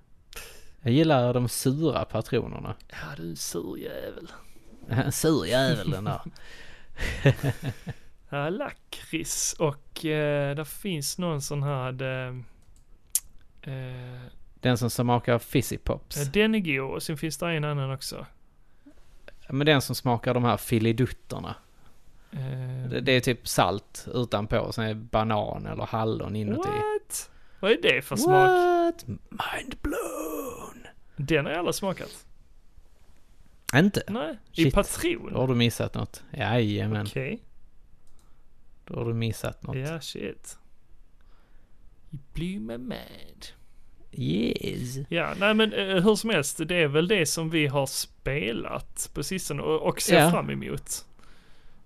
Jag gillar de sura patronerna. Ja, du sur jävel. Sur jävel den där. Ja, lakrits och eh, där finns någon sån här eh, eh, Den som smakar fizzy pops. Ja, den är god och sen finns det en annan också. Men den som smakar de här filidutterna. Eh, Det, det är typ salt utanpå och sen är banan eller hallon inuti. What? Vad är det för smak? What? Mind blown! Den har jag aldrig smakat. Inte? Nej, i Shit. patron. Då har du missat något. Jajamän, Okej. då har du missat något. Ja, shit. You blew my mind. Yes. Ja, nej men eh, hur som helst, det är väl det som vi har spelat på sistone och, och ser Ja. fram emot.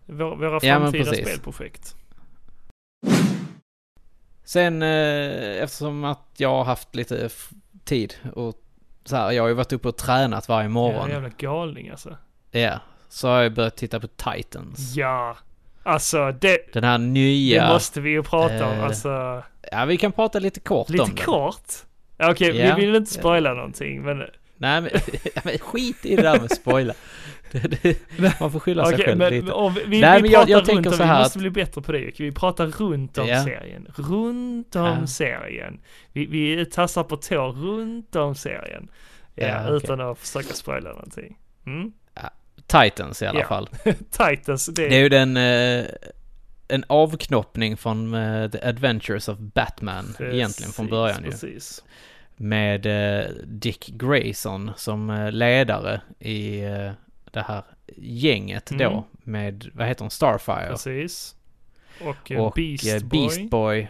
Vår, våra Ja, framtida precis. spelprojekt. Sen eh, eftersom att jag har haft lite tid och så här, jag har ju varit uppe och tränat varje Ja, morgon. jävla galning alltså. Ja. Så har jag börjat titta på Titans. Ja, alltså det, Den här nya... det måste vi ju prata om. Eh, Alltså, Ja, vi kan prata lite kort lite om den. kort. Ja, Okej, Ja. vi vill inte spoila någonting men... Nej, men, men skit i det där med spoila. Man får skylla sig Okej, själv men lite. om vi, vi, Nej, vi men jag- jag tänker om, så vi här måste att- bli bättre på det. Vi pratar runt om Ja. serien. Runt om Ja. serien. Vi, vi tassar på tå runt om serien. Ja, Ja, okej. utan att försöka spoila någonting. Mm? Titans i alla Ja. fall. Titans, det, Det är ju den... Eh, en avknoppning från eh, The Adventures of Batman egentligen från Precis, början ju. Precis. Med eh, Dick Grayson som eh, ledare i eh, det här gänget Mm. då med, vad heter hon, Starfire. Precis. Och, eh, och Beast, Boy. Beast Boy.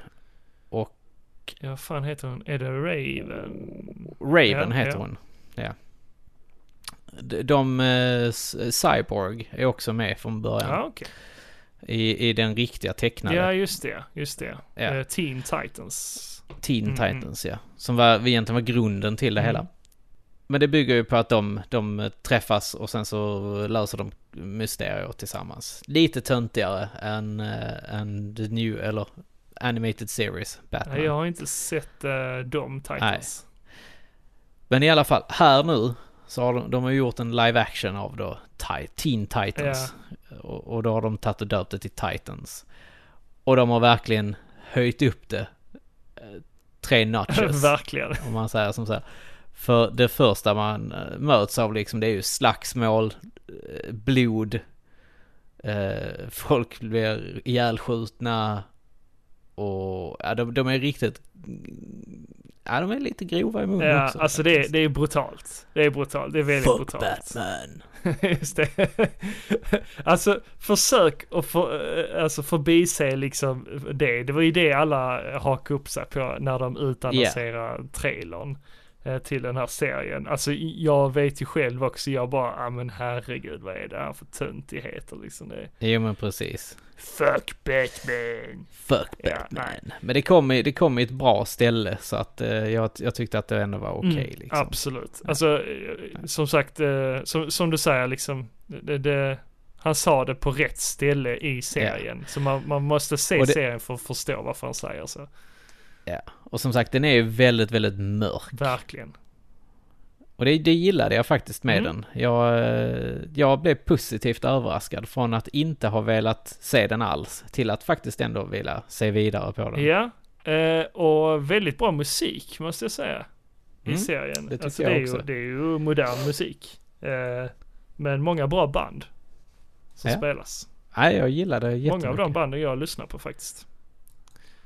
Ja, vad fan heter hon? Är det Raven? Raven Ja, heter ja. hon. Ja. De, de eh, Cyborg är också med från början. Ja, okej. I, I den riktiga tecknade Ja, just det. Just det. Ja. Eh, Teen Titans. Teen Mm, Titans ja. Som var, egentligen var grunden till det Mm. hela. Men det bygger ju på att de, de träffas och sen så löser de mysterier tillsammans. Lite töntigare än, äh, än the new, eller animated series Batman. Nej, jag har inte sett uh, de Titans. Men i alla fall, här nu så har de, de har gjort en live action av då Teen Titans. Och, och då har de tagit och döpt det till Titans. Och de har verkligen höjt upp det eh, tre notches. Verkligen. om man säger som så här. För det första man eh, möts av liksom det är ju slagsmål, eh, blod, eh, folk blir ihjälskjutna och ja, de, de är riktigt, ja de är lite grova i munnen Ja, också. alltså det, det är brutalt. Det är brutalt. Det är väldigt Fuck brutalt. Batman! Just det. alltså försök att för, eh, alltså förbise liksom det. Det var ju det alla hakade upp sig på när de utannonserade trailern eh, till den här serien. Alltså jag vet ju själv också, jag bara, ja men herregud vad är det här för töntigheter liksom det. Jo men precis. Fuck Batman! Fuck Ja, Batman. men det kom, i, det kom i ett bra ställe så att eh, jag, jag tyckte att det ändå var okej Mm, liksom. Absolut. Alltså eh, som sagt, eh, som, som du säger liksom, det, det, han sa det på rätt ställe i serien. Så man, man måste se det- serien för att förstå varför han säger så. Ja. Och som sagt den är ju väldigt, väldigt mörk. Verkligen. Och det, det gillade jag faktiskt med Mm. den. Jag, eh, jag blev positivt överraskad från att inte ha velat se den alls till att faktiskt ändå vilja se vidare på den. Ja, eh, och väldigt bra musik måste jag säga. I Mm, serien. det alltså, det är också. Ju, det är ju modern musik. Eh, men många bra band. Som Ja, spelas. Nej, jag gillade det Många av de jättemycket. banden jag lyssnar på faktiskt.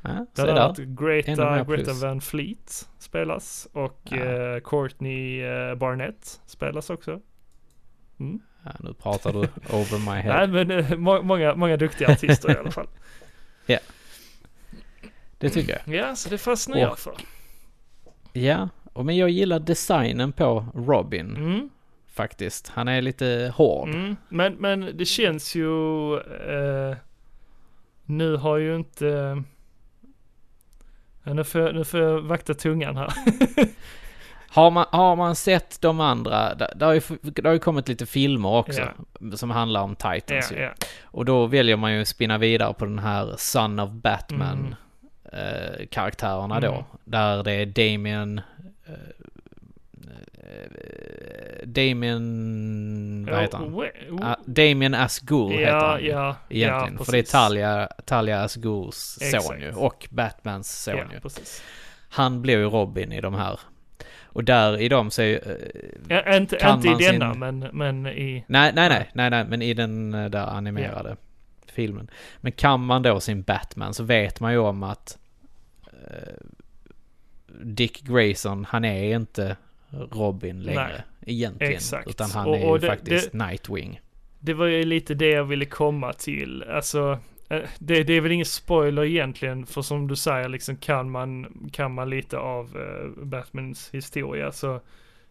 Ja, där. Ännu Greta, Greta. Van Fleet spelas och Ja. eh, Courtney eh, Barnett spelas också. Mm. Ja, nu pratar du over my head. Nej men eh, må- många, många duktiga artister i alla fall. Det tycker jag. Ja, så det fastnar jag Och- för. Ja, och men jag gillar designen på Robin Mm. faktiskt. Han är lite hård. Mm. Men, men det känns ju, eh, nu har ju inte, ja, nu, får jag, nu får jag vakta tungan här. Har, man, har man sett de andra, det, det, har ju, det har ju kommit lite filmer också som handlar om Titans ju. ja. Och då väljer man ju att spinna vidare på den här Son of Batman Mm. eh, karaktärerna Mm. då. Där det är Damien... Damien... Vad heter han? Ah, Damien heter ja, han ju ja, egentligen. ja, för det är. Talia, Talia Asghuls son Exakt. ju. Och Batmans son Ja, ju. precis. Han blir ju Robin i de här. Och där i dem så är ju... eh, Ja, inte inte i man sin- denna, men, men i... Nej, nej, nej, nej, nej, men i den eh, där animerade filmen. Men kan man då sin Batman så vet man ju om att eh, Dick Grayson, han är inte Robin längre Nej, egentligen. exakt. Utan han Och- är ju det- faktiskt Nightwing. Det var ju lite det jag ville komma till. Alltså, eh, det, det är väl ingen spoiler egentligen, för som du säger liksom kan man, kan man lite av eh, Batmans historia så,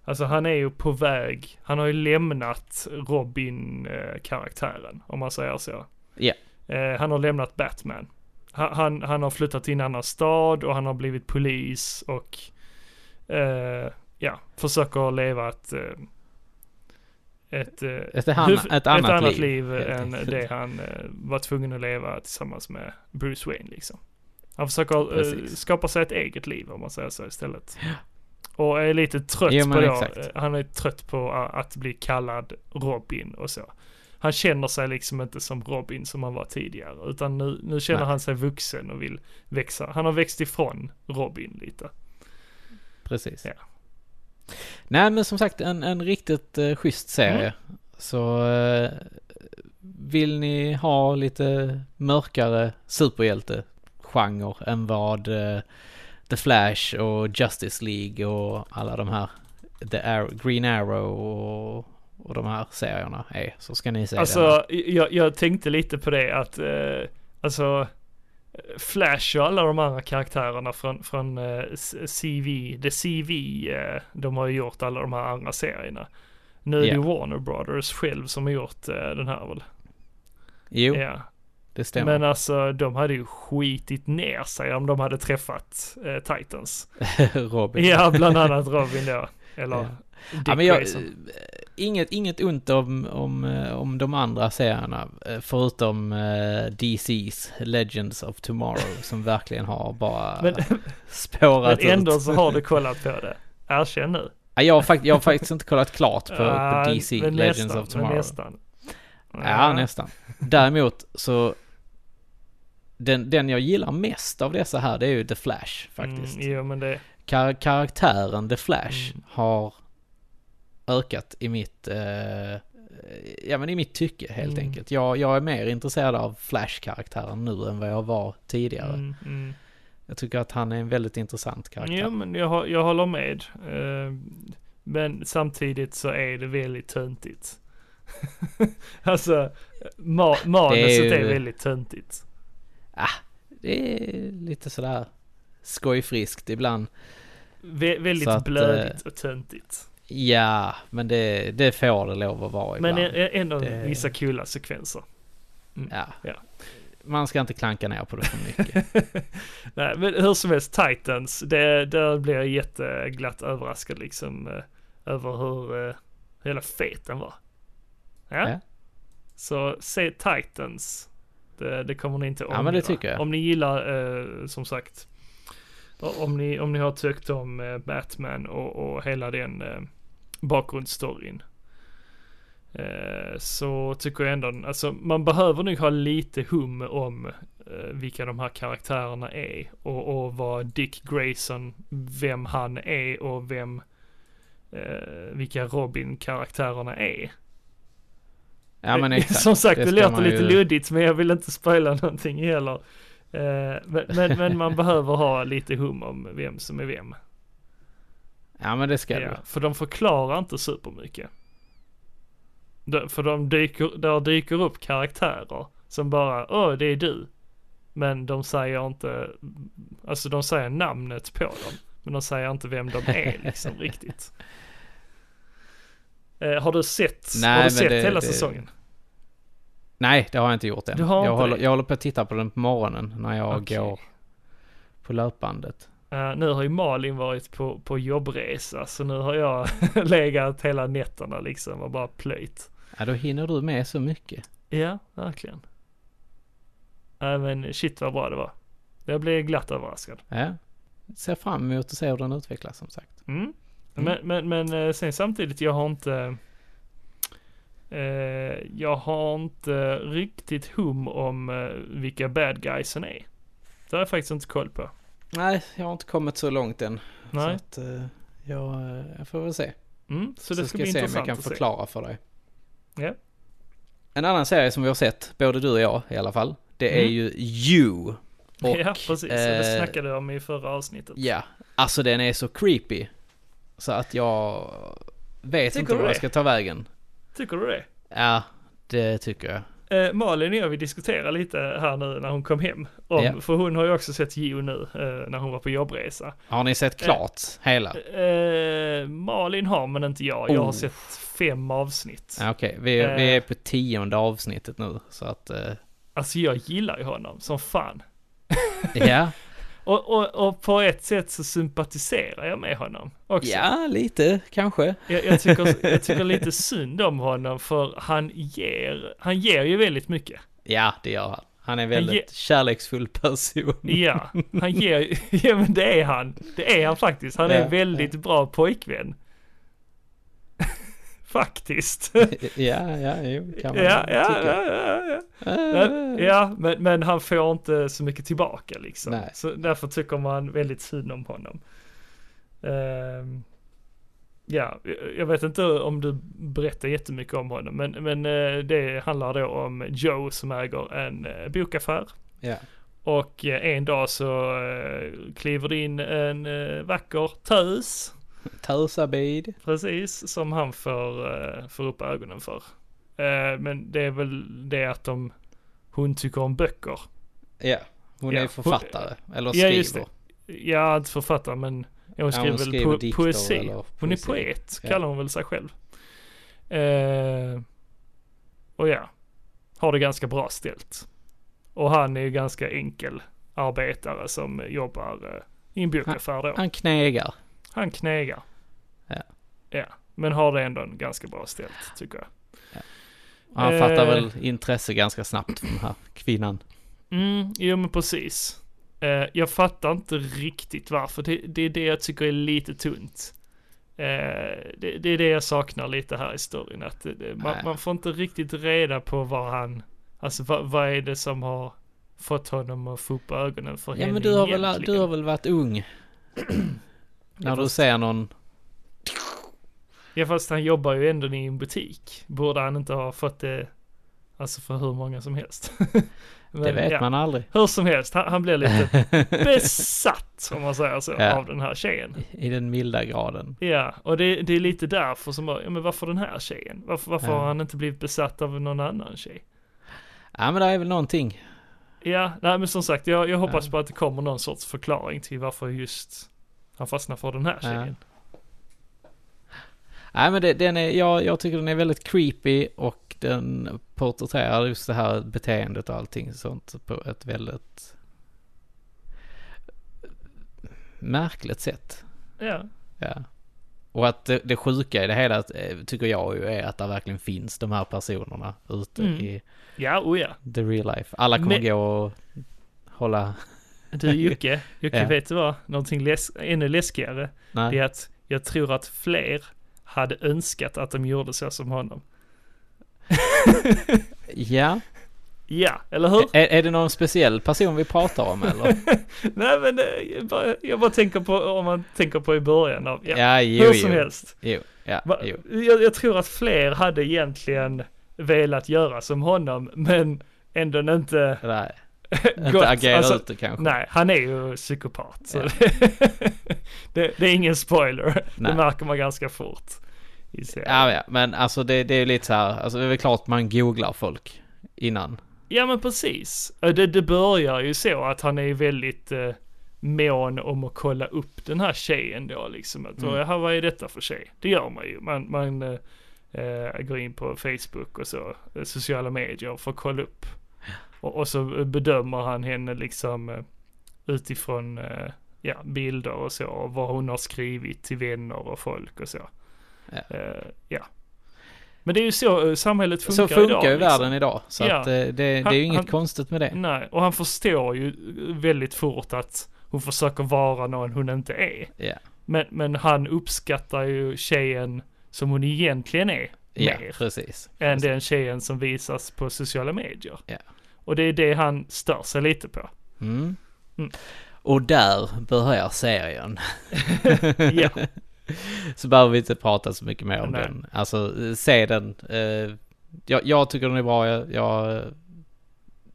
alltså han är ju på väg, han har ju lämnat Robin-karaktären, om man säger så. Ja. Eh, han har lämnat Batman. Han, han, han har flyttat till en annan stad och han har blivit polis och eh, ja, försöker leva ett, eh, ett, eh, Ett, han, Hur- ett annat, liv, helt än det han eh, var tvungen att leva tillsammans med Bruce Wayne liksom. Han försöker Precis. skapa sig ett eget liv om man säger så istället. Och är lite trött Jo, på eh, han är trött på att bli kallad Robin och så. Han känner sig liksom inte som Robin som han var tidigare, utan nu, nu känner Nej. han sig vuxen och vill växa. Han har växt ifrån Robin lite. Precis. Ja. Nej men som sagt en, en riktigt uh, schysst serie. Mm. Så eh, vill ni ha lite mörkare superhjälte-genre än vad eh, The Flash och Justice League och alla de här The Arrow, Green Arrow och, och de här serierna är så ska ni se denna. Alltså, jag, jag tänkte lite på det att, eh, alltså, Flash och alla de andra karaktärerna från, från eh, CV, The CV, eh, de har ju gjort alla de här andra serierna. Nu är det Ja. ju Warner Brothers själv som har gjort eh, den här väl? Jo, Ja. det stämmer. Men alltså, de hade ju skitit ner sig om de hade träffat eh, Titans. Robin. Ja, bland annat Robin då. Eller Ja. Dick Ja, men jag, Grayson. Inget, inget ont om, om, eh, om de andra serierna, eh, förutom eh, DC's Legends of Tomorrow, som verkligen har bara Men- spårat Men ändå ut. så har du kollat på det. Erkänn nu. Ja, jag, har fakt- jag har faktiskt inte kollat klart på, Ja, på DC Legends nästan, of Tomorrow. Nästan. Ja, nästan. Däremot så, den, den jag gillar mest av dessa här, det är ju The Flash faktiskt. Mm, jo, men det... Kar- karaktären The Flash Mm. har ökat i mitt, eh, ja men i mitt tycke helt Mm. enkelt. Jag, jag är mer intresserad av Flash-karaktären nu än vad jag var tidigare. Mm, mm. Jag tycker att han är en väldigt intressant karaktär. Ja, men jag, jag håller med. Eh, men samtidigt så är det väldigt töntigt. alltså, ma- manuset är, ju- väldigt töntigt. Det är lite sådär skojfriskt ibland. Vä- väldigt Så att, blödigt och töntigt. Ja, men det, det får det lov att vara Men ibland. ä- ändå Det- vissa kul sekvenser. ja. ja. Man ska inte klanka ner på det för mycket. Nej, men hur som helst, Titans, det, där blir jag jätteglatt överraskad liksom eh, över hur eh, hela fet den var. Ja. Ja. Så se Titans. Det, det kommer ni inte ångra. Ja, men det tycker jag. Om ni gillar, eh, som sagt, om ni, om ni har tyckt om eh, Batman och, och hela den eh, bakgrundsstoryn. Eh, så tycker jag ändå, alltså man behöver nog ha lite hum om eh, vilka de här karaktärerna är och, och vad Dick Grayson, vem han är och vem, eh, vilka Robin-karaktärerna är. Ja men exakt. Som sagt, det, ska låter lite ju- luddigt men jag vill inte spoila någonting heller. Men, men, men man behöver ha lite hum om vem som är vem. Ja men det ska du. Ja, för de förklarar inte supermycket. De, för de dyker, där dyker upp karaktärer som bara, åh det är du. Men de säger inte, alltså de säger namnet på dem. Men de säger inte vem de är liksom riktigt. Eh, har du sett, Nej, har du sett det- hela det- säsongen? Nej, det har jag inte gjort än. Du har jag, inte håller, jag håller på att titta på den på morgonen när jag Okej. går på löpbandet. Eh, nu har ju Malin varit på, på jobbresa så nu har jag legat hela nätterna liksom och bara plöjt. Ja, då hinner du med så mycket. Ja, verkligen. Nej men shit vad bra det var. Jag blev glatt överraskad. Ja. Ser fram emot att se hur den utvecklas som sagt. Mm. Mm. Men, men, men eh, sen samtidigt, jag har inte eh, Jag har inte riktigt hum om eh, vilka bad guysen är. Det har jag faktiskt inte koll på. Nej, jag har inte kommit så långt än. Nej. Så att, eh, jag, eh, jag får väl se. Mm, så det ska, bli jag se om jag kan förklara för dig. Ja. En annan serie som vi har sett, både du och jag i alla fall, det är Mm. ju You. Och, ja, precis. det eh, snackade du om i förra avsnittet. Ja, alltså den är så creepy. Så att jag vet Tycker inte det? jag ska ta vägen. Tycker du det? Ja, det tycker jag. Eh, Malin och jag, vi diskuterade lite här nu när hon kom hem. Om, Ja. För hon har ju också sett Gio nu när hon var på jobbresa. Har ni sett klart hela? Eh, Malin har men inte jag. Jag har Oh. sett fem avsnitt. Okej, vi, vi Eh. är på tionde avsnittet nu, så att... eh, Alltså jag gillar ju honom som fan. ja, Och, och, och på ett sätt så sympatiserar jag med honom också. ja, lite kanske. Jag, jag, tycker, jag tycker lite synd om honom för han ger, han ger ju väldigt mycket. Ja, det gör han. Han är en väldigt ge- kärleksfull person. Ja, han ger, ja men det är han. Det är han faktiskt. Han är Ja, väldigt bra pojkvän. faktiskt. ja, ja, jo, kan man Ja, ja, tycka. ja, ja, ja. Eh, Ja, men, men han får inte så mycket tillbaka liksom. Nej. Så därför tycker man väldigt synd om honom. Ehm, ja, jag- vet inte om du berättar jättemycket om honom, men, men eh, det handlar då om Joe som äger en eh, bokaffär. Ja. Och eh, en dag så kliver det in en vacker tös, Tösabid. precis, som han får, eh, får upp ögonen för. Eh, men det är väl det att de, hon tycker om böcker. Ja, hon Ja, är författare, eller Ja, skriver. just det. Ja, inte författare men hon hon skriver väl skriver po- dikter poesi. eller Hon är poet, Ja. kallar hon väl sig själv. Eh, och ja, har det ganska bra ställt. Och han är ju ganska enkel arbetare som jobbar eh, i en bokaffär då. Han knegar. Han knegar. Ja. Ja, men har det ändå en ganska bra ställt tycker jag. Och han Eh. fattar väl intresse ganska snabbt för den här kvinnan. Mm, jo men precis. Eh, jag fattar inte riktigt varför. Det, det är det jag tycker är lite tunt. Eh, det, det är det jag saknar lite här i storyn. Att det, man, man får inte riktigt reda på vad han, alltså vad, vad är det som har fått honom att få upp ögonen för Ja henne men du har, väl, egentligen? du har väl varit ung? När du ser någon, Ja fast han jobbar ju ändå i en butik. Borde han inte ha fått det, alltså för hur många som helst. Men, det vet ja. man aldrig. Hur som helst, han, han blir lite besatt om man säger så, Ja. av den här tjejen. I den milda graden. Ja, och det, det är lite därför som, ja men varför den här tjejen? Varför, varför Ja. har han inte blivit besatt av någon annan tjej? Ja men det är väl någonting. Ja, nej men som sagt, jag, jag hoppas på att det kommer någon sorts förklaring till varför just han fastnar för den här Ja. tjejen. Nej men det, den är, jag, jag tycker den är väldigt creepy och den porträtterar just det här beteendet och allting sånt på ett väldigt märkligt sätt. Ja, Ja. Och att det, det sjuka i det hela eh, tycker jag ju är att det verkligen finns de här personerna ute Mm. i ja, oh ja. the real life. Alla kommer Men- gå och hålla, Du Jocke, Jocke Ja. vet du vad? Någonting läs- ännu läskigare. Det nej. är att jag tror att fler hade önskat att de gjorde så som honom. Ja. Ja, eller hur? Är, är det någon speciell person vi pratar om eller? Nej men eh, jag bara, jag bara tänker på, om man tänker på i början av, ja, Ja, jo, hur som jo. helst. Jo, ja, Va, jo. jag, jag tror att fler hade egentligen velat göra som honom, men ändå inte Nej. Inte agera Alltså, ute kanske. Nej, han är ju psykopat. Så Ja. det, det är ingen spoiler. Nej. Det märker man ganska fort. Ja, ja, men alltså det, det är ju lite så här, alltså det är väl klart man googlar folk innan. Ja men precis. Det, det börjar ju så att han är väldigt eh, mån om att kolla upp den här tjejen då liksom. Att, Mm. mm. vad är detta för tjej? Det gör man ju. Man, man eh, eh, går in på Facebook och så, eh, sociala medier för att kolla upp. Och, och så bedömer han henne liksom eh, utifrån eh, ja, bilder och så, och vad hon har skrivit till vänner och folk och så. Ja. Eh, ja. Men det är ju så samhället funkar så funkar idag. ju liksom. världen idag. Så Ja. att det, det är ju inget han- konstigt med det. Nej, och han förstår ju väldigt fort att hon försöker vara någon hon inte är. Ja, Men, men han uppskattar ju tjejen som hon egentligen är ja mer precis. än precis. den tjejen som visas på sociala medier. Ja. Och det är det han stör sig lite på. Mm. Mm. Och där börjar serien. Ja. så behöver vi inte prata så mycket mer om Nej. den. Alltså, se den. Eh, Jag, jag tycker den är bra. Jag, jag,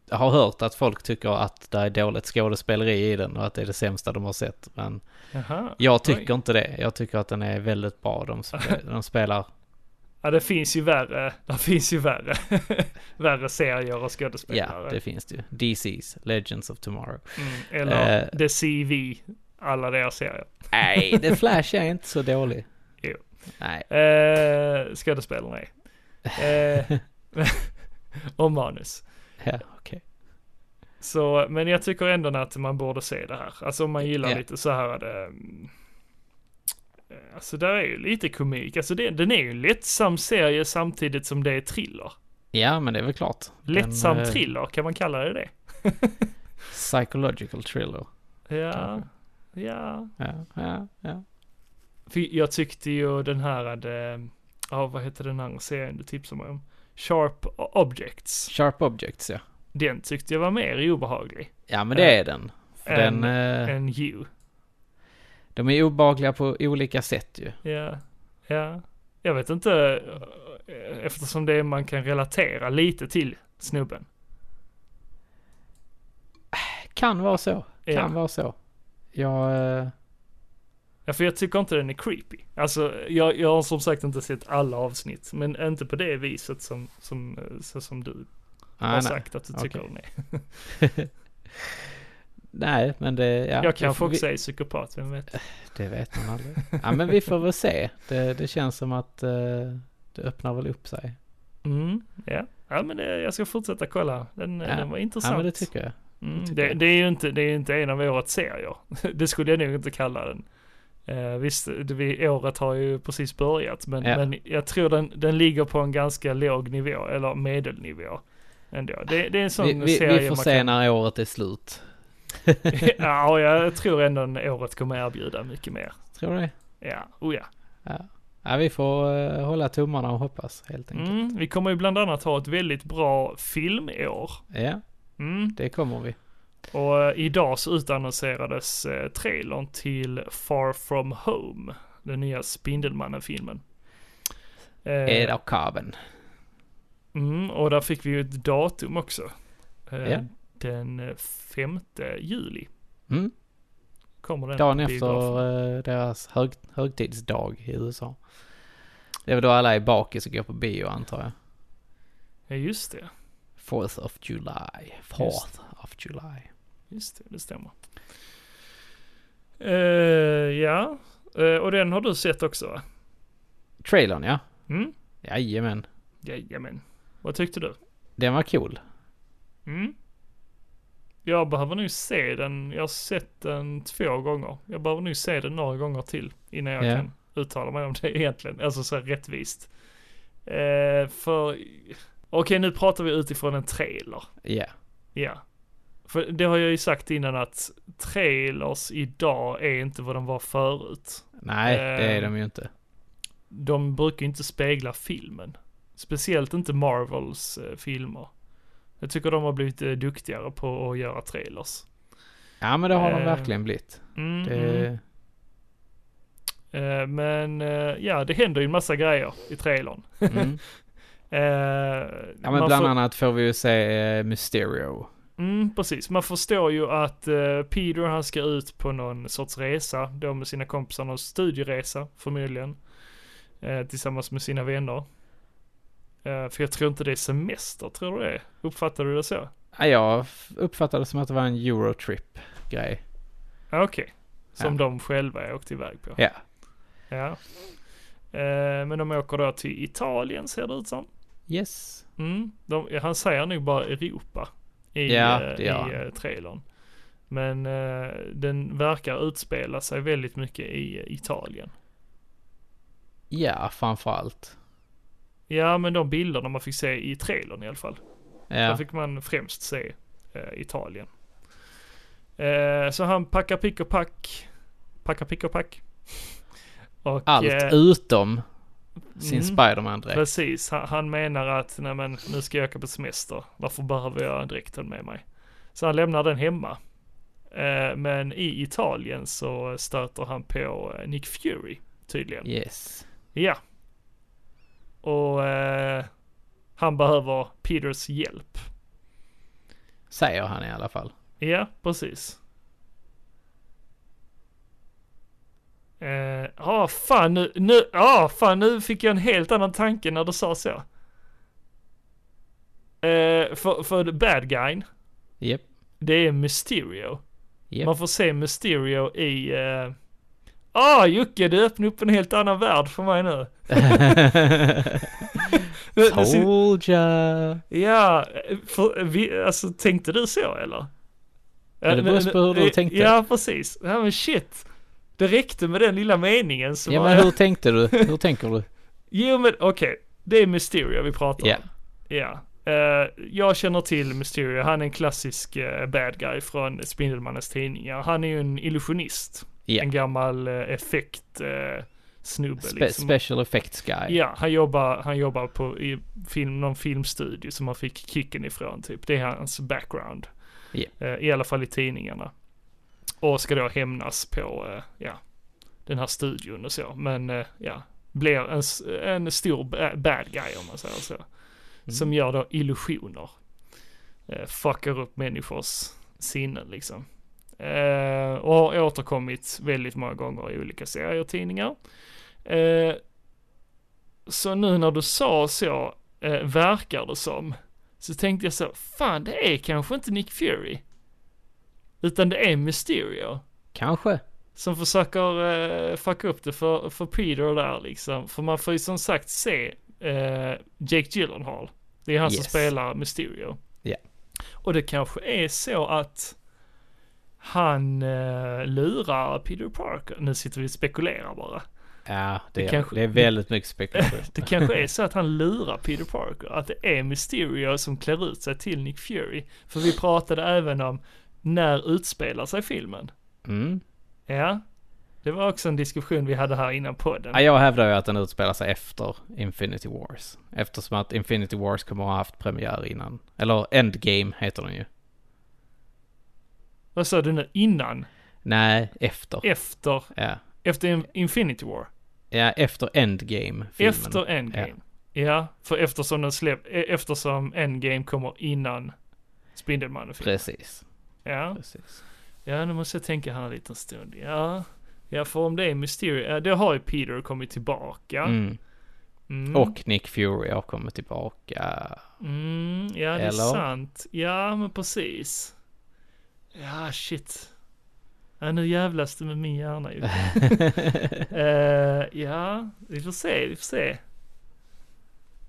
har hört att folk tycker att det är dåligt skådespeleri i den och att det är det sämsta de har sett. Men Jaha. jag tycker Oj. inte det. Jag tycker att den är väldigt bra. De, spe, de spelar... Ja, det finns ju värre. Det finns ju värre. värre serier och Ja, skådespelare. det finns det ju. DC's, Legends of Tomorrow. mm, eller Eh. The CV. Alla deras serier. Nej, The Flash är inte så dålig. Jo. Nej. Eh, skådespelarna är. Eh, och manus. Ja, okej. Så, men jag tycker ändå att man borde se det här. Alltså om man gillar Ja. lite så här det, Alltså där är ju lite komik. Alltså det, den är ju en lättsam serie samtidigt som det är thriller. Ja, men det är väl klart. Lättsam Den, eh, thriller, kan man kalla det det? Psychological thriller. Ja, ja. Ja, ja, ja. För jag tyckte ju den här hade, ja vad heter den andra serien du tipsade mig om? Sharp Objects. Sharp Objects, ja. Den tyckte jag var mer obehaglig Ja, men det är den. För än, den, eh, än You. De är obehagliga på olika sätt ju. Ja, ja. Jag vet inte, eh, eftersom det är man kan relatera lite till snubben. Kan vara så. Kan Ja. vara så. Jag... eh, Ja, för jag tycker inte den är creepy. Alltså, jag, jag har som sagt inte sett alla avsnitt, men inte på det viset som, som, eh, som du har nej, sagt att du tycker Okej. den är. nej, men det... Ja, jag kanske vi, också är psykopat, vem vet? Det vet man aldrig. ja, men vi får väl se. Det, det känns som att eh, det öppnar väl upp sig. Mm, ja. Ja, men det, jag ska fortsätta kolla. Den, Ja. den var intressant. Ja, men det tycker jag. Mm, tycker det, jag. det är ju inte, det är inte en av årets serier. det skulle jag nog inte kalla den. Eh, visst, vi, året har ju precis börjat, men, Ja. men jag tror den, den ligger på en ganska låg nivå, eller medelnivå. Ändå. Det, det är en sån Vi, vi, serie vi får se kan... när året är slut. ja, jag tror ändå året kommer erbjuda mycket mer. Tror du det? Ja, oh ja. Ja. ja, vi får eh, hålla tummarna och hoppas helt enkelt. Mm, vi kommer ju bland annat ha ett väldigt bra filmår. Ja, Mm. det kommer vi. Och eh, idag så utannonserades eh, trailern till Far From Home, den nya Spindelmannen-filmen. Eh, Eda och Carbon. mm, och där fick vi ju ett datum också. Ja. Den eh, 5 juli Mm. kommer den Dagen efter eh, deras hög, högtidsdag i USA. Det är väl då alla är bakis och går på bio antar jag. Ja, just det. 4th of July. 4th of July. Just det, det stämmer. Eh, ja, Eh, och den har du sett också va? Trailern ja. Mm? Jajamän. Jajamän. Vad tyckte du? Den var cool. Mm. Jag behöver nu se den, jag har sett den två gånger. Jag behöver nu se den några gånger till innan jag Ja. kan uttala mig om det egentligen. Alltså så här rättvist. Eh, för, okej nu pratar vi utifrån en trailer. Ja. Ja. För det har jag ju sagt innan att trailers idag är inte vad de var förut. Nej, det är Ehm. de ju inte. De brukar ju inte spegla filmen. Speciellt inte Marvels eh, filmer. Jag tycker de har blivit eh, duktigare på att göra trailers. Ja men det har de eh, verkligen blivit. Mm, mm. Det, Eh, men ja, det händer ju en massa grejer i trailern. mm. Ja men bland får- annat får vi ju se Mysterio. Mm, precis. Man förstår ju att eh, Peter han ska ut på någon sorts resa, då med sina kompisar, någon studieresa förmodligen. Eh, tillsammans med sina vänner. Eh, för jag tror inte det är semester, tror du det? Uppfattar du det så? Ja, jag uppfattade det som att det var en Eurotrip grej. Okej. Som Ja. de själva åkte iväg på. Ja. Ja. Eh, men de åker då till Italien ser det ut som. Yes. Mm, de, han säger nog bara Europa i, Ja, eh, det i trailern. Men den verkar utspela sig väldigt mycket i Italien. Ja, framförallt. Ja, men de bilderna man fick se i trailern i alla fall. Där Ja. fick man främst se eh, Italien. Eh, så han packar pick och pack. Packar pick och pack. Och, Allt eh, utom sin mm. Spiderman-dräkt. Precis, han, han menar att nej men, nu ska jag åka på semester. Varför behöver jag dräkten med mig? Så han lämnar den hemma. Eh, men i Italien så stöter han på eh, Nick Fury tydligen. Yes. Ja. Och eh, Han behöver Peters hjälp. Säger han i alla fall. Ja, precis. Ja, uh, oh, fan nu, nu, oh, fan nu fick jag en helt annan tanke när du sa så. Uh, för, för bad guyn. Yep. Det är Mysterio. Yep. Man får se Mysterio i... Uh... Ah Jocke, du öppnar upp en helt annan värld för mig nu. Ya. Ja, för, vi, alltså tänkte du så eller? Ja, det beror på hur du tänkte. Ja, precis. Ja men shit. Det räckte med den lilla meningen så Ja men hur tänkte du? Hur tänker du? Jo men okej, okay. det är Mysterio vi pratar yeah. om. Ja. Uh, jag känner till Mysterio, han är en klassisk uh, bad guy från Spindelmannens tidningar. Han är ju en illusionist. Yeah. En gammal uh, effekt snubbe Spe liksom. Special effects guy. Ja, han jobbar, han jobbar på i film, någon filmstudio som han fick kicken ifrån typ. Det är hans background. Yeah. I alla fall i tidningarna. Och ska då hämnas på, ja, den här studion och så. Men ja, blir en, en stor bad guy om man säger så. Mm. Som gör då illusioner. Eh, fuckar upp människors sinnen liksom. Eh, och har återkommit väldigt många gånger i olika serier och tidningar. Eh, så nu när du sa så, eh, verkar det som, så tänkte jag så, fan det är kanske inte Nick Fury. Utan det är Mysterio. Kanske. Som försöker eh, fucka upp det för, för Peter där liksom. För man får ju som sagt se eh, Jake Gyllenhaal. Det är han Yes. som spelar Mysterio. Ja. Och det kanske är så att han eh, lurar Peter Parker. Nu sitter vi och spekulerar bara. Ja, det, Det är, kanske- det är väldigt mycket spekulation. Det kanske är så att han lurar Peter Parker. Att det är Mysterio som klär ut sig till Nick Fury. För vi pratade även om när utspelar sig filmen. Mm. Ja. Det var också en diskussion vi hade här innan podden. Ja, jag hävdar ju att den utspelar sig efter Infinity Wars. Eftersom att Infinity Wars kommer att ha haft premiär innan. Eller Endgame heter den ju. Vad sa du nu? Innan? Nej, efter. Efter? Ja. Efter In- Infinity War? Ja, efter Endgame. Filmen. Efter Endgame? Ja. för eftersom den släpp, eh, eftersom Endgame kommer innan Spindelmannen-filmen. Precis. Ja. Precis. ja, nu måste jag tänka här en liten stund. Ja. Ja, för om det är Mysterio, ja, det har ju Peter kommit tillbaka. Mm. Mm. Och Nick Fury har kommit tillbaka. Mm, ja, det är Eller? sant. Ja, men precis. Ja, shit. Ja, nu jävlas det med min hjärna ju. Eh, ja, vi får se, vi får se.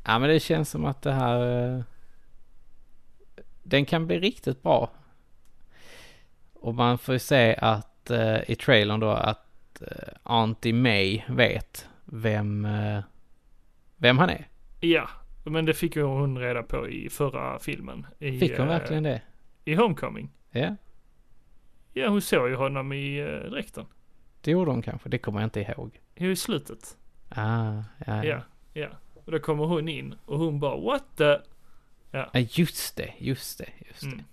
Ja, men det känns som att det här... eh, Den kan bli riktigt bra. Och man får ju se att eh, i trailern då att uh, Auntie May vet vem, vem han är. Ja, men det fick ju hon reda på i förra filmen. I, Fick hon verkligen det? I Homecoming. Ja, Ja, hon såg ju honom i uh, dräkten. det gjorde hon kanske. Det kommer jag inte ihåg. Jo, i slutet. Ah, ja, Ja, ja. Och då kommer hon in och hon bara what the... ja. just det, just det, just det. Mm.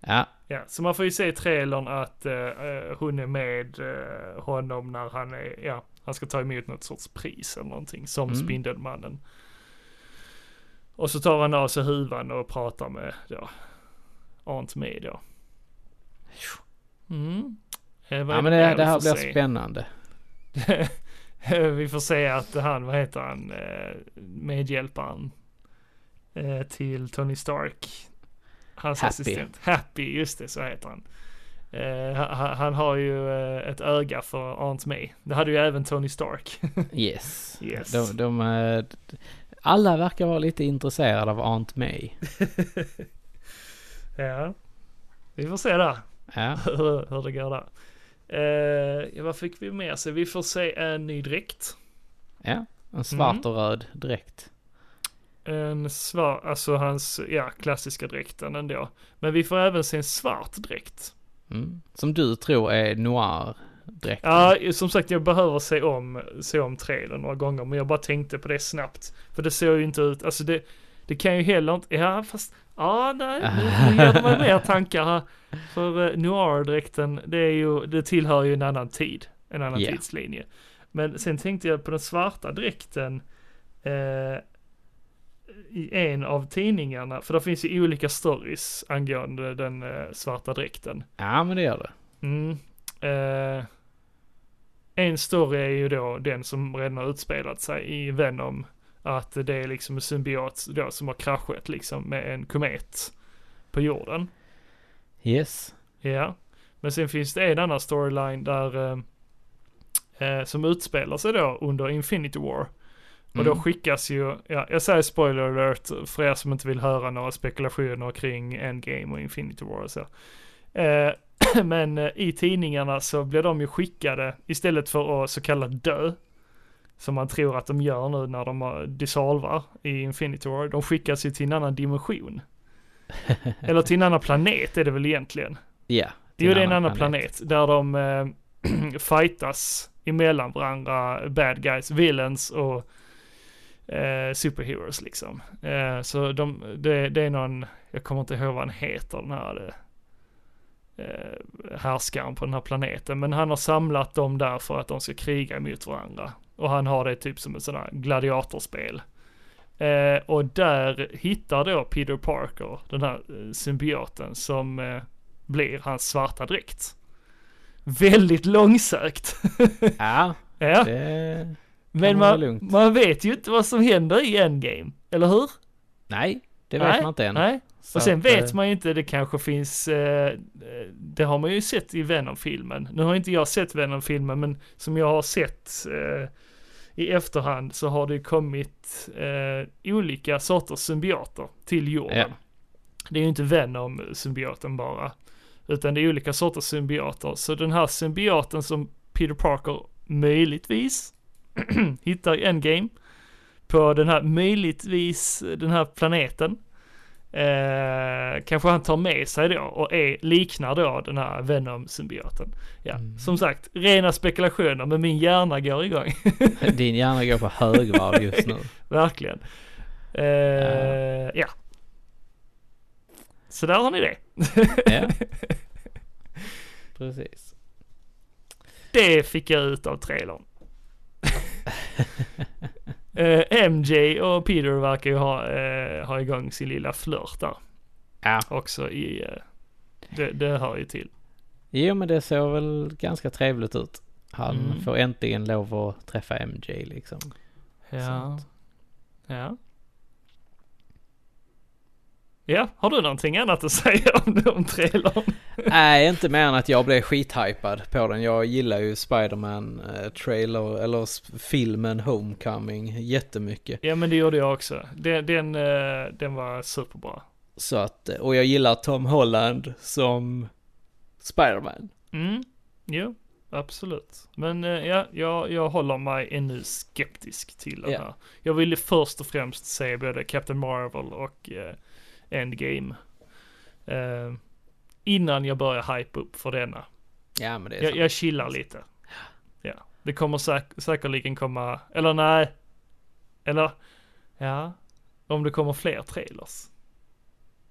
Ja, Ja, så man får ju se i trailern att eh, eh, hon är med eh, honom när han är, ja, han ska ta emot något sorts pris eller någonting som Mm. Spindelmannen. Och så tar han av sig huvan och pratar med då, Aunt May då. Mm. Eh, ja men det, det här blir se? spännande. vi får se att han, vad heter han, eh, medhjälparen eh, till Tony Stark. Hans Happy. assistent. Happy, just det, så heter han. Han, han har ju ett öga för Aunt May. Det hade ju även Tony Stark. Yes. Yes. De, de, alla verkar vara lite intresserade av Aunt May. ja. Vi får se där Ja, hur, hur det går där. Eh, vad fick vi mer se? Vi får se en ny dräkt. ja. En svart Mm. och röd direkt. En svart, alltså hans, ja, klassiska dräkten ändå. Men vi får även se en svart dräkt. Mm. Som du tror är noir dräkten. Ja, som sagt jag behöver se om, se om trailern några gånger, men jag bara tänkte på det snabbt. För det ser ju inte ut, alltså det, det kan ju heller inte, ja fast, ja nej, nu, ger mig mer tankar här. För uh, noir-dräkten, det är ju, det tillhör ju en annan tid, en annan Ja. tidslinje. Men sen tänkte jag på den svarta dräkten, eh, i en av tidningarna, för det finns ju olika stories angående den eh, svarta dräkten. Ja, men det gör det. Mm. Eh, en story är ju då den som redan har utspelat sig i Venom. Att det är liksom en symbiot då som har kraschat liksom med en komet på jorden. Yes. Ja. Men sen finns det en annan storyline där eh, eh, som utspelar sig då under Infinity War. Och då Mm. skickas ju, ja, jag säger spoiler alert för er som inte vill höra några spekulationer kring Endgame och Infinity War och så. Eh, men eh, i tidningarna så blir de ju skickade istället för att så kallat dö. Som man tror att de gör nu när de dissolvar i Infinity War. De skickas ju till en annan dimension. Eller till en annan planet är det väl egentligen. Ja. Jo, det är en annan planet. där de eh, fightas emellan varandra, bad guys, villains och eh, superheroes liksom. Eh, så de, det, det är någon, jag kommer inte ihåg vad han heter, den här eh, härskaren på den här planeten. Men han har samlat dem där för att de ska kriga mot varandra. Och han har det typ som ett sådant här gladiatorspel. Eh, och där hittar då Peter Parker den här eh, symbioten som eh, blir hans svarta dräkt. Väldigt långsökt. Ja, ja, det... men man, man vet ju inte vad som händer i Endgame, eller hur? Nej, det vet nej, man inte än. Nej. Så Och sen att, vet eh, man ju inte, det kanske finns, eh, eh, det har man ju sett i Venom-filmen. Nu har inte jag sett Venom-filmen, men som jag har sett eh, i efterhand så har det kommit eh, olika sorters symbioter till jorden. Ja. Det är ju inte Venom-symbioten bara, utan det är olika sorters symbioter. Så den här symbioten som Peter Parker möjligtvis hittar i Endgame på den här, möjligtvis den här planeten. Eh, kanske han tar med sig då och är, liknar då den här Venom-symbioten. Ja, Mm. som sagt, rena spekulationer men min hjärna går igång. Din hjärna går på högvarv just nu. Verkligen. Eh, ja. Så där har ni det. Ja. Precis. Det fick jag ut av trailern. Eh, MJ och Peter verkar ju ha, eh, ha igång sin lilla flört där Ja. också i, eh, det, det hör ju till. Jo men det ser väl ganska trevligt ut. Han Mm. får äntligen lov att träffa MJ liksom. Ja. Sant. Ja. Ja, har du någonting annat att säga om, om trailern? Nej, inte mer än att jag blev skithypad på den. Jag gillar ju Spiderman eh, trailer, eller filmen Homecoming jättemycket. Ja men det gjorde jag också. Den, den, eh, den var superbra. Så att, eh, och jag gillar Tom Holland som Spiderman. Mm, jo, absolut. Men eh, ja, jag, jag håller mig ännu skeptisk till den Ja. här. Jag ville först och främst se både Captain Marvel och eh, Endgame. Eh, innan jag börjar hype upp för denna. Ja men det är Jag, sant. jag chillar lite. Ja, det kommer säk säkerligen komma, eller nej. Eller, ja. Om det kommer fler trailers.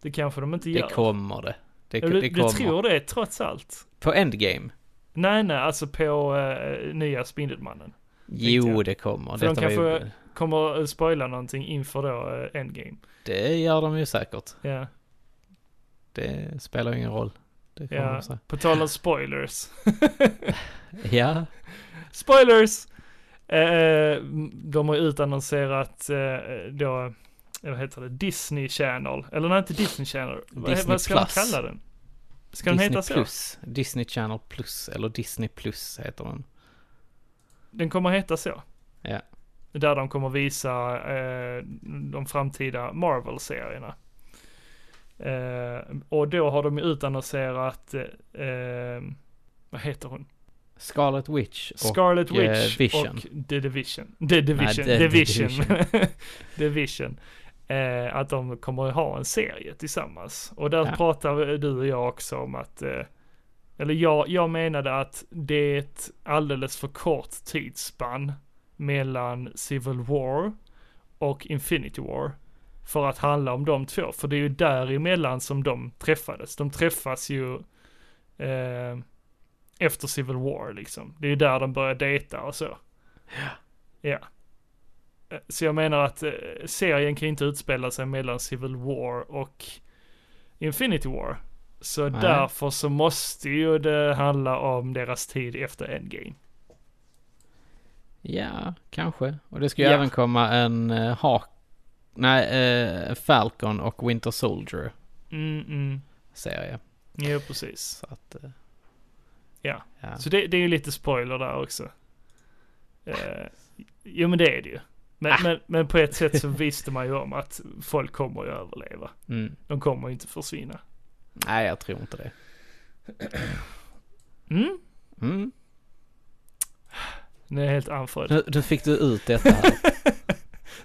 Det kanske de inte gör. Det kommer det. Det, Ja, det du, du kommer. tror det trots allt? På Endgame? Nej, nej, alltså på eh, nya Spindelmannen. Jo, det kommer. För de Detta ju, kanske- Kommer att spoila någonting inför då eh, Endgame. det gör de ju säkert. Ja, Det spelar ju ingen roll. Det ja. de. På tal om spoilers. Ja, Spoilers! Eh, de har utannonserat eh, då, eh, vad heter det, Disney Channel. Eller nej, inte Disney Channel. Disney vad ska Plus. de kalla den? Ska den Disney heta så? Plus. Disney Channel Plus, eller Disney Plus heter den. Den kommer heta så. Ja. Där de kommer visa eh, de framtida Marvel-serierna. Eh, och då har de utannonserat, eh, vad heter hon? Scarlet Witch och Scarlet eh, Witch Vision. och The Division. The Division. The Division. Division. Division. Eh, att de kommer att ha en serie tillsammans. Och där Ja. pratar du och jag också om att, eh, eller jag, jag menade att det är ett alldeles för kort tidsspann mellan Civil War och Infinity War. För att handla om de två, för det är ju däremellan som de träffades. De träffas ju eh, efter Civil War liksom. Det är ju där de börjar dejta och så. Ja. Eh, Så jag menar att eh, serien kan inte utspela sig mellan Civil War och Infinity War. Så Nej. därför så måste ju det handla om deras tid efter Endgame. Ja, kanske. Och det ska ju Ja. även komma en uh, Hawk... Nej, eh, Falcon och Winter Soldier Mm, mm. serie. Jo, precis. Så att... eh, Ja. ja. Så det, det är ju lite spoiler där också. Eh, jo men det är det ju. Men, Ah. men, men på ett sätt så visste man ju om att folk kommer ju överleva. Mm. De kommer ju inte försvinna. Nej, jag tror inte det. Mm? Mm. Nu är jag helt andfådd. Nu, nu fick du ut detta här.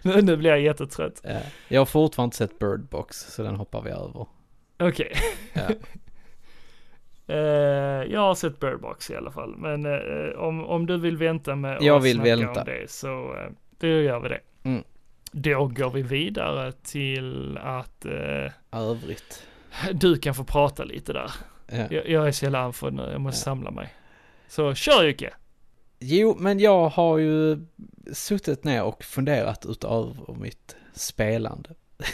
Nu, nu blir jag jättetrött. Ja. Jag har fortfarande inte sett Bird Box, så den hoppar vi över. Okej. Ja. Eh, jag har sett Bird Box i alla fall. Men eh, om, om du vill vänta med Jag att vill snacka vänta. om det så eh, då gör vi det. Mm. Då går vi vidare till att eh, Övrigt. du kan få prata lite där. Ja. Jag, jag är så jävla andfådd nu, jag måste Ja. samla mig. Så kör Jocke! Jo, men jag har ju suttit ner och funderat utöver mitt spelande.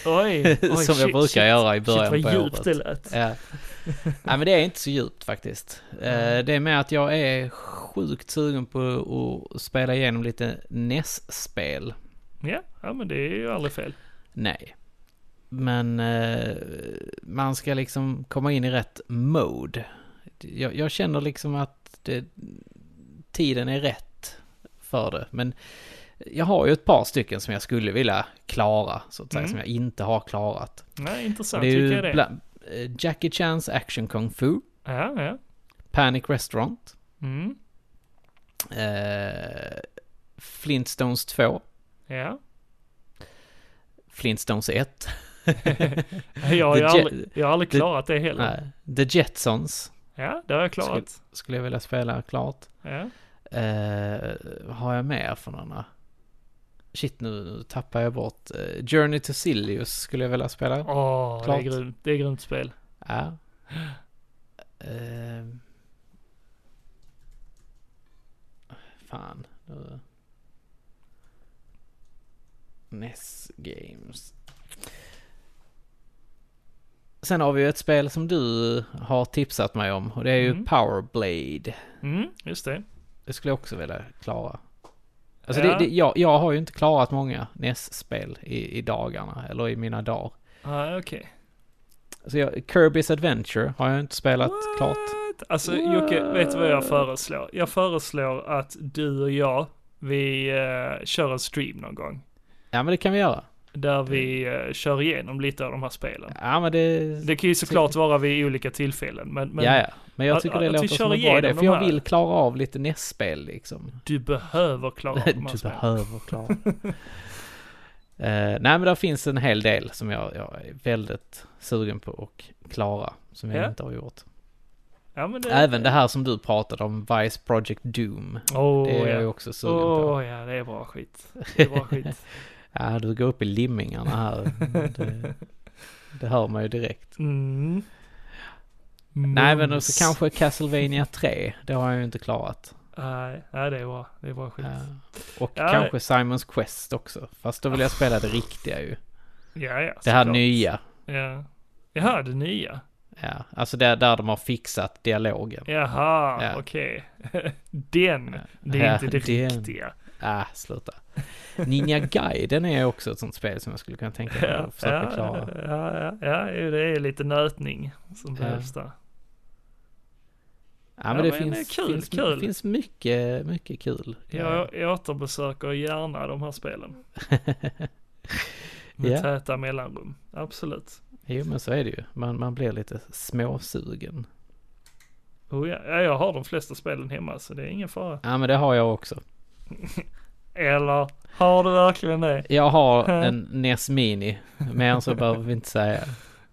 Oj, oj Som jag brukar göra i början shit, på vad djupt året. det lät. Ja. Nej men det är inte så djupt faktiskt. Eh, Det är med att jag är sjukt sugen på att spela igenom lite NES-spel. Ja, ja, men det är ju aldrig fel. Nej. Men eh, man ska liksom komma in i rätt mode. Jag, jag känner liksom att det, tiden är rätt för det. Men jag har ju ett par stycken som jag skulle vilja klara, så att säga, Mm. som jag inte har klarat. Nej, intressant. det är ju är det? bland, eh, Jackie Chans Action Kung Fu, Ja, ja. Panic Restaurant, Mm. eh, Flintstones 2, Ja. Flintstones 1, Jag har, aldrig, jag har aldrig klarat det heller. nej, The Jetsons Ja, det har jag klarat. skulle jag vilja spela klart. Ja. Vad har jag mer för några? Shit, nu, tappar jag bort. Eh, Journey to Silius skulle jag vilja spela. Åh, det är grymt. Det är grymt spel. Ja. Eh, fan. nu- NES Games. Sen har vi ju ett spel som du har tipsat mig om och det är ju Mm. Power Blade. Mm, just det. Det skulle jag också vilja klara. Alltså Ja. det, det, jag, jag har ju inte klarat många NES-spel i, i dagarna, eller i mina dagar. Ah, okej. Alltså jag, Kirby's Adventure har jag inte spelat klart. What? Alltså Jocke, vet du vad jag föreslår? Jag föreslår att du och jag, vi eh, kör en stream någon gång. Ja men det kan vi göra. Där vi eh, kör igenom lite av de här spelen. Ja men det... Det kan ju såklart vara vid olika tillfällen, men, men ja, ja. Men jag tycker det att vi låter som en bra idé. För de jag vill klara av lite NES-spel liksom. du behöver klara de här du spelen. behöver klara. Eh, nej men där finns en hel del som jag, jag är väldigt sugen på att klara. Som jag Ja. inte har gjort. Ja, det, Även det här som du pratade om, Vice Project Doom. Åh, Det är jag ju ja. också sugen Åh på. ja, det är bra skit. Det är bra skit. Ja, du går upp i limmingarna här. Det, det hör man ju direkt. Mm. Nej, men också kanske Castlevania 3. Det har jag ju inte klarat. Nej, nej, det är bra. Det är bra skit. Ja. Och Ja. kanske Simons Quest också. Fast då vill jag spela det riktiga ju. Ja, ja. Det här såklart. nya. Ja. Jaha, det nya. Ja, alltså där, där de har fixat dialogen. Jaha, Ja. okej. Den, det är Ja, inte det den. riktiga. Ah, sluta. Ninja Gaiden är också ett sånt spel som jag skulle kunna tänka mig att försöka klara. ja, ja, ja, ja, det är lite nötning som behövs där. Ja, men Ja, det men finns, kul, finns, kul. finns mycket, mycket kul. Jag, jag återbesöker gärna de här spelen. Med Ja. täta mellanrum. Absolut. Jo, men så är det ju. Man, man blir lite småsugen. Oh, ja. ja, jag har de flesta spelen hemma så det är ingen fara. Ja, men det har jag också. Eller har du verkligen det? Jag har en NES Mini. Mer än så behöver vi inte säga.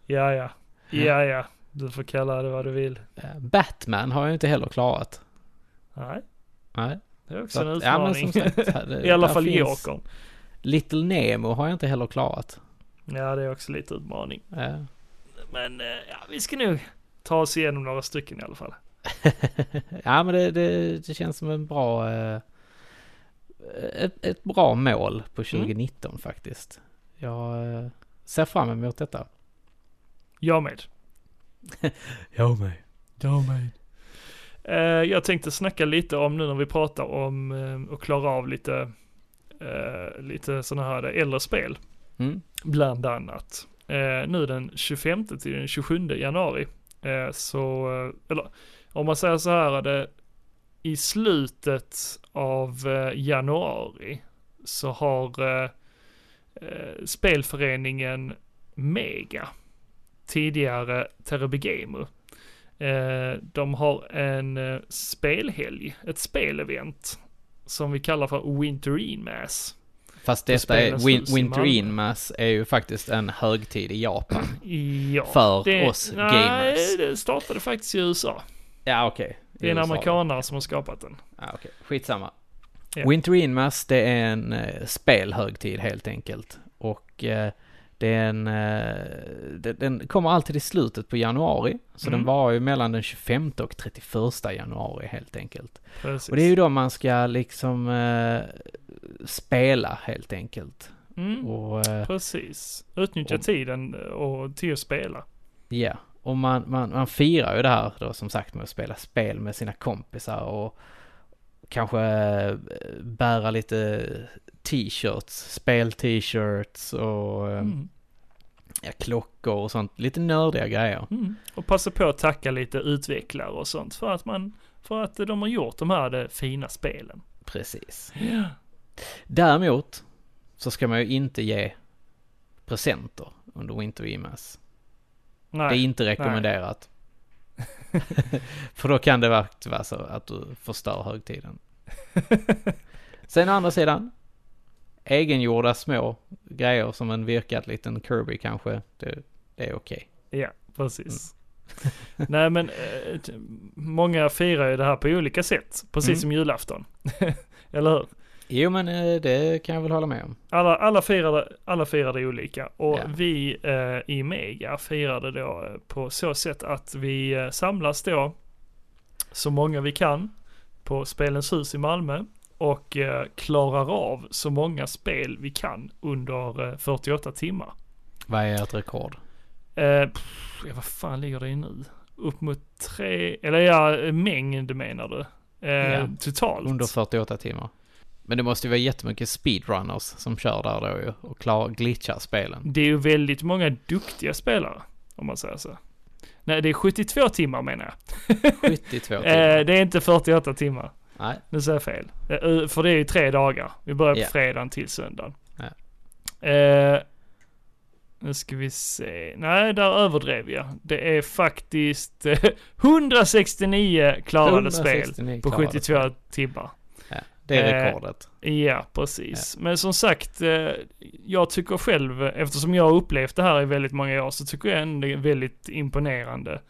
Ja, ja. Ja, ja. Du får kalla det vad du vill. Eh, Batman har jag inte heller klarat. Nej, Nej. det är också Så en ja, utmaning. som sagt, det- I alla fall Jokern. Little Nemo har jag inte heller klarat. Ja, det är också lite utmaning. Ja. Men eh, ja, vi ska nog ta oss igenom några stycken i alla fall. ja, men det, det, det känns som en bra, eh, ett, ett bra mål på Mm. 2019 faktiskt. Jag eh, ser fram emot detta. Jag med. Jag med. Jag med. Eh, jag tänkte snacka lite om nu när vi pratar om eh, att klara av lite, lite sådana här äldre spel. Mm. Bland annat. Nu den 25 till den 27 januari. Så, eller om man säger så här, är det i slutet av eh, januari så har eh, eh, spelföreningen Mega, tidigare eh, de har en spelhelg, ett spelevent som vi kallar för Winter In Mass. Fast detta är, Win, Winter Malmö. Inmass är ju faktiskt en högtid i Japan. Ja, För oss nej, gamers. det startade faktiskt i USA. Ja, okej. Det är en amerikanare som har skapat den. Ja, okej. Skitsamma. Ja. Winter Inmass, det är en eh, spelhögtid helt enkelt. Och eh, det är en, eh, det, den kommer alltid i slutet på januari. Så Mm. den var ju mellan den 25 och 31 januari helt enkelt. Precis. Och det är ju då man ska liksom eh, spela helt enkelt. mm, Och eh, precis. Utnyttja och- tiden och till att spela. ja, och man, man, man firar ju det här då som sagt med att spela spel med sina kompisar och kanske eh, bära lite t-shirts, spel-t-shirts och eh, Mm. ja, klockor och sånt. Lite nördiga grejer. Mm. Och passa på att tacka lite utvecklare och sånt för att man, för att de har gjort de här de fina spelen. Precis. Ja. Däremot så ska man ju inte ge presenter under Winter Imas. Nej. Det är inte rekommenderat. För då kan det vara vara så att du förstör högtiden. Sen å andra sidan, egengjorda små grejer som en virkad liten Kirby kanske, det, det är okej. Ja, precis. Nej men, eh, många firar ju det här på olika sätt, precis Mm. som julafton. Eller hur? Jo men eh, det kan jag väl hålla med om. Alla, alla, firar, det- alla firar det olika och Ja. vi eh, i Mega firade då eh, på så sätt att vi eh, samlas då så många vi kan på Spelens hus i Malmö och eh, klarar av så många spel vi kan under eh, 48 timmar. Vad är ert rekord? Eh, pff, ja, vad fan ligger det i nu? Upp mot tre, eller ja, mängd menar du? Eh, Ja. Totalt. Under 48 timmar. Men det måste ju vara jättemycket speedrunners som kör där då ju och klar, glitchar spelen. Det är ju väldigt många duktiga spelare, om man säger så. Nej, det är 72 timmar menar jag. 72 timmar. Eh, det är inte 48 timmar. Nej, Nu säger jag fel. Eh, för det är ju tre dagar. Vi börjar på fredagen till söndagen. Ja. Eh, nu ska vi se. Nej, där överdrev jag. Det är faktiskt eh, 169 klarade spel 169 på klarade 72 spel. timmar. Ja, det är Eh, rekordet. Ja, precis. Men som sagt, eh, jag tycker själv, eftersom jag har upplevt det här i väldigt många år, så tycker jag ändå det är väldigt imponerande.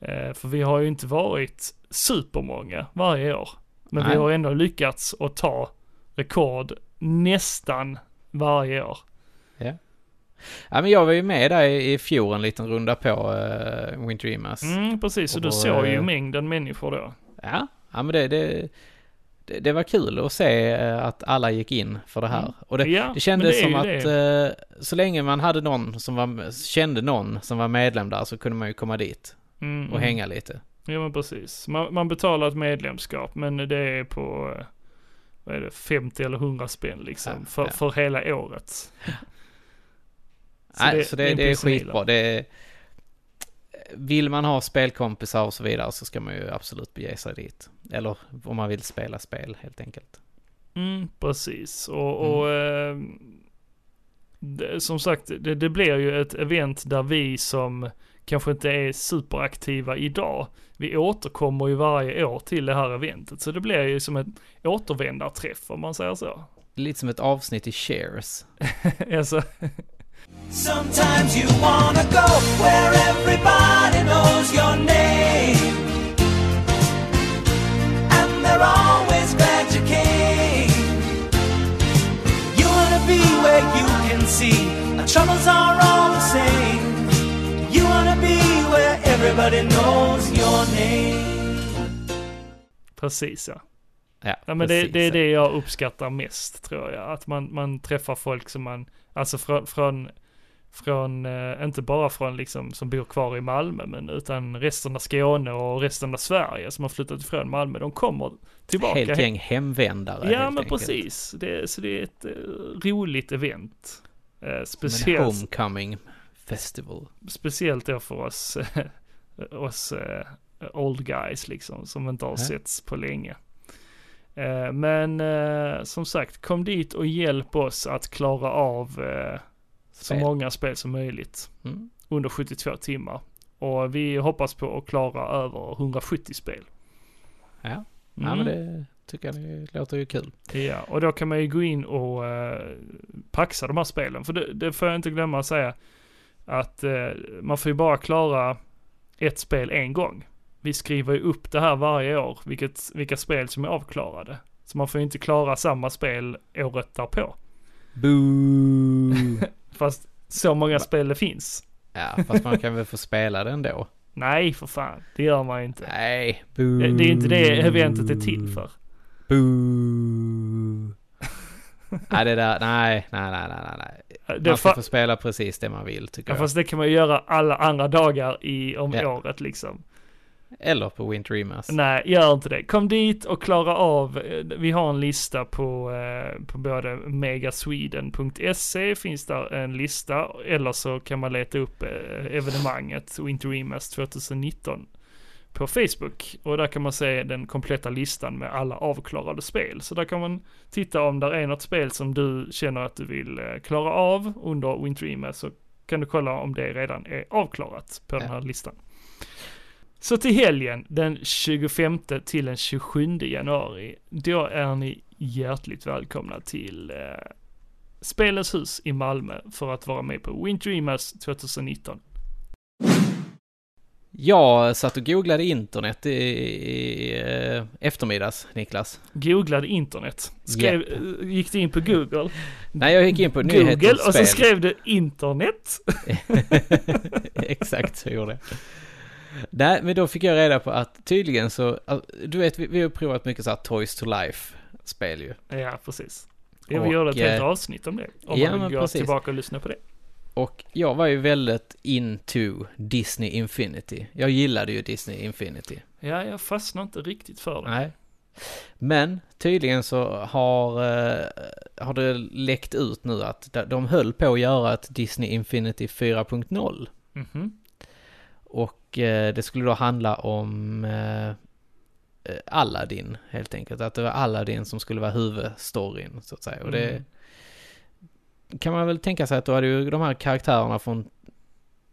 Eh, För vi har ju inte varit supermånga varje år. Men vi Nej. har ändå lyckats att ta rekord nästan varje år. Ja, men jag var ju med där i fjol en liten runda på uh, Winter Imas. Mm, precis. Och Och du såg ju mängden människor då. Ja, ja men det, det, det, det var kul att se eh, att alla gick in för det här. Mm. Och det, Ja, det kändes som det är att eh, så länge man hade någon som var, kände någon som var medlem där så kunde man ju komma dit Mm, och mm. hänga lite. Ja men precis. Man, man betalar ett medlemskap men det är på, eh, vad är det, 50 eller 100 spänn liksom. Ja, för, ja. för hela året. Så Nej, det- så det är skitbra. Det är, vill man ha spelkompisar och så vidare så ska man ju absolut bege sig dit. Eller om man vill spela spel helt enkelt. Mm, precis. Och, Mm. och eh, det, som sagt, det, det blir ju ett event där vi som kanske inte är superaktiva idag, vi återkommer ju varje år till det här eventet. Så det blir ju som ett återvändarträff om man säger så. Lite som ett avsnitt i Shares. alltså, Sometimes you wanna go where everybody knows your name. And they're always glad you came. You wanna be where you can see our troubles are all the same. You wanna be where everybody knows your name. precis ja. Ja, Ja, men det, precis. det är det jag uppskattar mest tror jag. Att man, man träffar folk som man, alltså från, från, från eh, inte bara från liksom som bor kvar i Malmö, men utan resten av Skåne och resten av Sverige som har flyttat ifrån Malmö. De kommer tillbaka. Helt gäng hemvändare ja, men enkelt. precis. Det, så det är ett eh, roligt event. Eh, Som en speciellt, homecoming festival. speciellt då för oss, oss eh, old guys liksom, som inte har Ja. setts på länge. Eh, men eh, som sagt, kom dit och hjälp oss att klara av eh, så många spel som möjligt Mm. under 72 timmar. Och vi hoppas på att klara över 170 spel. Ja. Mm. ja, men det tycker jag det låter ju kul. Ja, och då kan man ju gå in och paxa de här spelen. För det, det får jag inte glömma att säga. Att man får ju bara klara ett spel en gång. Vi skriver ju upp det här varje år, vilket, vilka spel som är avklarade. Så man får ju inte klara samma spel året därpå. Boo! Fast så många spel det finns. ja, fast man kan väl få spela den då? Nej, för fan. Det gör man ju inte. Nej, boo! Det, det är inte det eventet är till för. Boo! nej, det där, nej, nej, nej, nej, nej. Det Man ska få spela precis det man vill tycker ja, jag. fast det kan man ju göra alla andra dagar i, om Ja. året liksom. Eller på Winter Remas. Nej, gör inte det. Kom dit och klara av. eh, Vi har en lista på, eh, på både megasweden.se finns där en lista. Eller så kan man leta upp eh, evenemanget Winter Remas 2019 på Facebook. Och där kan man se den kompletta listan med alla avklarade spel. Så där kan man titta om det är något spel som du känner att du vill klara av under Winter Remas. Så kan du kolla om det redan är avklarat på den Ja. här listan. Så till helgen den 25 till den 27 januari, då är ni hjärtligt välkomna till eh, Spelets hus i Malmö för att vara med på Winter Remas 2019. Jag satt och googlade internet i, i eh, eftermiddags, Niklas. Googlade internet. Skrev, eh, Gick du in på Google? Nej, jag gick in på nyheter Google och så spel. skrev du internet. Exakt så gjorde jag. Nej, men då fick jag reda på att tydligen så, du vet, vi, vi har provat mycket så här Toys to Life-spel ju. Ja, precis. Ja, vi gjorde ett helt eh, avsnitt om det. Om ja, man vill gå precis. tillbaka och lyssna på det. Och jag var ju väldigt into Disney Infinity. Jag gillade ju Disney Infinity. Ja, jag fastnar inte riktigt för det. Nej. Men tydligen så har, eh, har det läckt ut nu att de- höll på att göra ett Disney Infinity 4.0. Mhm. Och eh, det skulle då handla om eh, eh, Aladdin helt enkelt. Att det var Aladdin som skulle vara huvudstoryn så att säga. Och det Mm. kan man väl tänka sig att då hade ju de här karaktärerna från,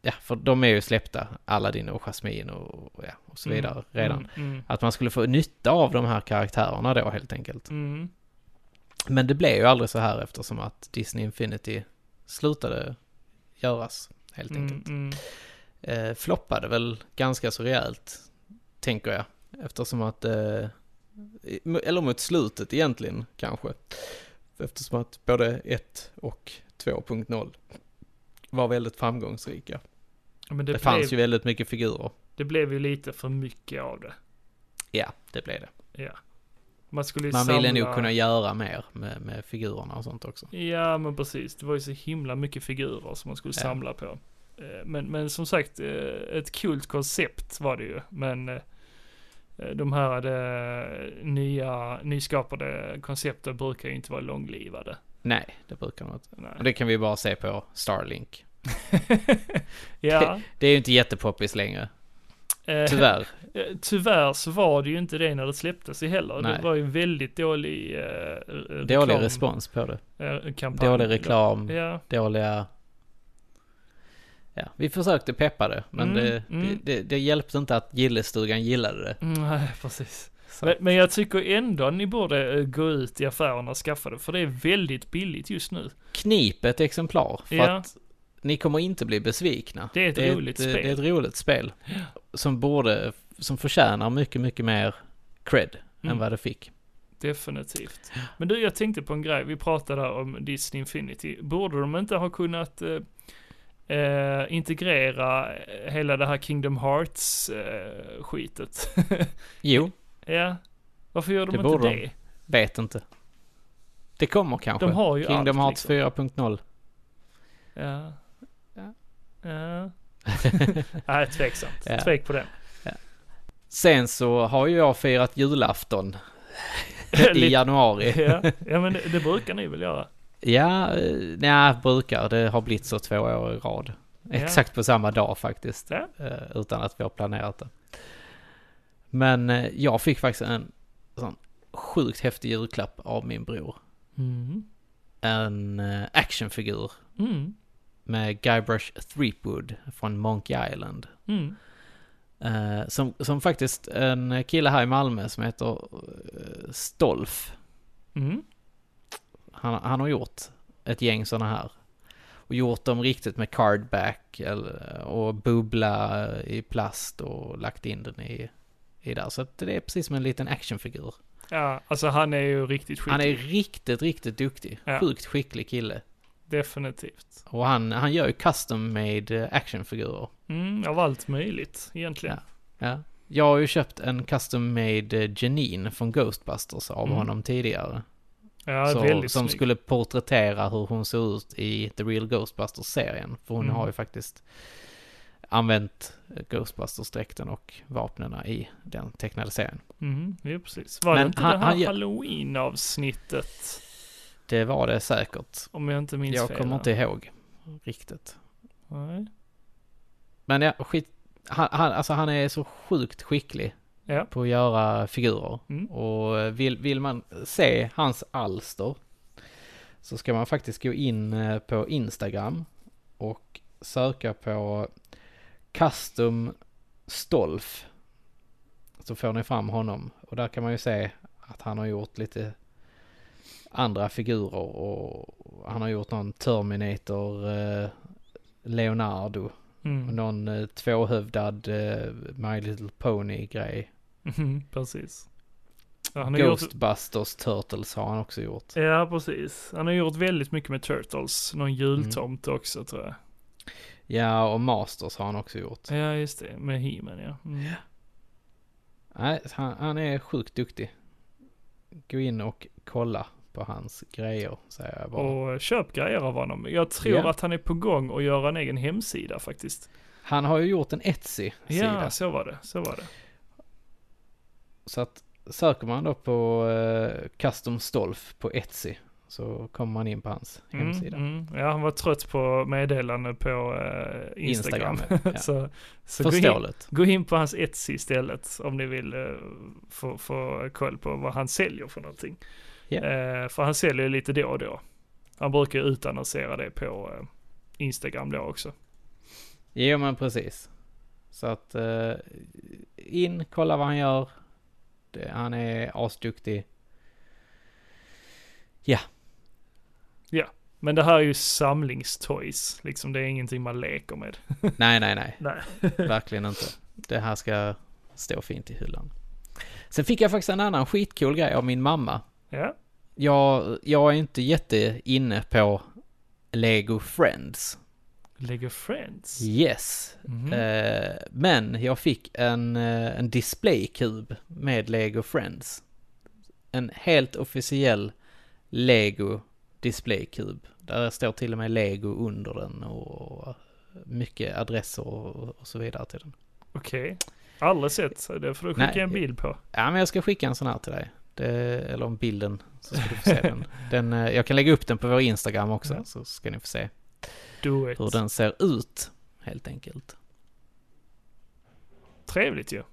ja för de är ju släppta, Aladdin och Jasmine och, ja, och så vidare Mm, redan. Mm, mm, Att man skulle få nytta av de här karaktärerna då helt enkelt. mm. Men det blev ju aldrig så här eftersom att Disney Infinity slutade göras helt Mm, enkelt. Eh, floppade väl ganska så rejält, tänker jag. Eftersom att, eh, eller mot slutet egentligen kanske. Eftersom att både 1 och 2.0 var väldigt framgångsrika. Ja, Det, det, fanns blev, ju väldigt mycket figurer. det blev ju lite för mycket av det. Ja, det blev det. Ja. Man skulle Man samla... ville nog kunna göra mer med, med figurerna och sånt också. Ja, men precis. Det var ju så himla mycket figurer som man skulle Ja. samla på. Eh, Men, men som sagt, eh, ett kul koncept var det ju. Men eh, de här eh, nya, nyskapade koncepten brukar ju inte vara långlivade. Nej, det brukar man inte. Och det kan vi bara se på Starlink. ja, Det är ju inte jättepoppis längre, tyvärr. tyvärr så var det ju inte det när det släpptes heller. Nej. Det var ju väldigt dålig eh, reklam, Dålig respons på det. eh, kampanj. Dålig reklam, Ja, dåliga... Ja, vi försökte peppa det, men Mm, det, mm. Det, det, det hjälpte inte att gillestugan gillade det. Mm, nej precis. Men, men jag tycker ändå ni borde eh, gå ut i affärerna och skaffa det, för det är väldigt billigt just nu. Knip ett exemplar, för Ja. att ni kommer inte bli besvikna. Det är ett roligt ett, spel. Det är ett roligt spel. Som borde, som förtjänar mycket, mycket mer cred Mm. än vad det fick. Definitivt. Men du, jag tänkte på en grej. Vi pratade om Disney Infinity. Borde de inte ha kunnat eh, integrera eh, hela det här Kingdom Hearts eh? Jo, ja. Varför gör de Det inte borde det? de. Vet inte. Det kommer kanske. De har ju Kingdom allt, Hearts liksom. 4.0. Ja. Ja. Ja. Nej, tveksamt. Ja. Tvek på den. Sen så har ju jag firat julafton i januari. ja. ja, men det, det brukar ni väl göra? Ja, eh, nej, brukar. Det har blivit så två år i rad. Ja. Exakt på samma dag faktiskt. Ja. eh, Utan att vi har planerat det. Men eh, jag fick faktiskt en sån sjukt häftig julklapp av min bror. Mm. En actionfigur Mm. med Guybrush Threepwood från Monkey Island. Mm. Som, som faktiskt en kille här i Malmö som heter Stolf. Mm. Han, han har gjort ett gäng sådana här. Och gjort dem riktigt med cardback och bubbla i plast och lagt in den i, i där. Så det är precis som en liten actionfigur. Ja, alltså han är ju riktigt skicklig. Han är riktigt, riktigt duktig. Ja. Sjukt skicklig kille. Definitivt. Och han, han gör ju custom made eh, actionfigurer. Mm, av allt möjligt egentligen. Ja. Jag har ju köpt en custom made eh, Janine från Ghostbusters av Mm. honom tidigare. Ja, så, som snygg. skulle porträttera hur hon såg ut i The Real Ghostbusters-serien. För hon Mm. har ju faktiskt använt Ghostbusters-dräkten och vapnena i den tecknade serien. Mm, ja, precis. Var det Men inte han- det här han halloween-avsnittet? Det var det säkert. Om jag inte minns Jag fel. kommer inte ihåg riktigt. Nej. Men ja, skit. Han, han, alltså han är så sjukt skicklig Ja. på att göra figurer. Mm. Och eh, vill, vill man se hans alster så ska man faktiskt gå in eh, på Instagram och söka på Custom Stolf. Så får ni fram honom. Och där kan man ju se att han har gjort lite andra figurer och han har gjort någon Terminator eh, Leonardo. Och Mm. någon eh, tvåhövdad eh, My Little Pony grej. Mhm, precis. Ja, har gjort, Ghostbusters Turtles har han också gjort. ja, precis. Han har gjort väldigt mycket med Turtles. Någon jultomt Mm. också tror jag. Ja, och Masters har han också gjort. Ja, just det. Med He-Man, ja. Mm. Nej, han, han är sjukt duktig. Gå in och kolla på hans grejer, säger jag bara. Och köp grejer av honom. Jag tror Ja. att han är på gång att göra en egen hemsida faktiskt. Han har ju gjort en Etsy-sida. Ja, så var det. Så var det. Så att söker man då på eh, Custom Stolf på Etsy så kommer man in på hans Mm, hemsida. mm. Ja, han var trött på meddelande på eh, Instagram. Instagram, ja. så så gå, in, gå in på hans Etsy istället om ni vill eh, få, få koll på vad han säljer för någonting. Ja. Eh, för han säljer lite då och då. Han brukar utannonsera det på eh, Instagram då också. Jo men precis. Så att eh, in, kolla vad han gör. Det, han är asduktig. Men det här är ju samlingstoys, liksom det är ingenting man leker med. nej, nej, nej. Nej. Verkligen inte. Det här ska stå fint i hyllan. Sen fick jag faktiskt en annan skitcool grej av min mamma. Ja, Jag, jag är inte jätte inne på Lego Friends. Lego Friends. Yes. Mhm. Eh, men jag fick en, eh, en displaykub med Lego Friends. En helt officiell Lego displaykub. Där står till och med Lego under den och mycket adresser och, och så vidare till den. Okej. Aldrig sett, så det får du skicka Nej. en bild på. Ja, men jag ska skicka en sån här till dig. Det, eller om bilden, så ska du få se den. den. eh, Jag kan lägga upp den på vår Instagram också, Ja. så ska ni få se Do it. hur den ser ut, helt enkelt. Trevligt ju.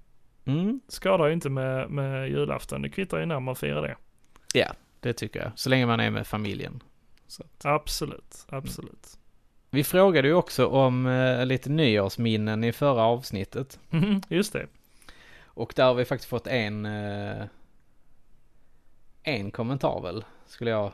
Mm, Skadar ju inte med, med julafton. Det kvittar ju när man firar det. ja, det tycker jag. Så länge man är med familjen. Absolut, absolut. Vi frågade ju också om eh, lite nyårsminnen i förra avsnittet. Mhm, Just det. Och där har vi faktiskt fått en, eh, en kommentar väl, skulle jag,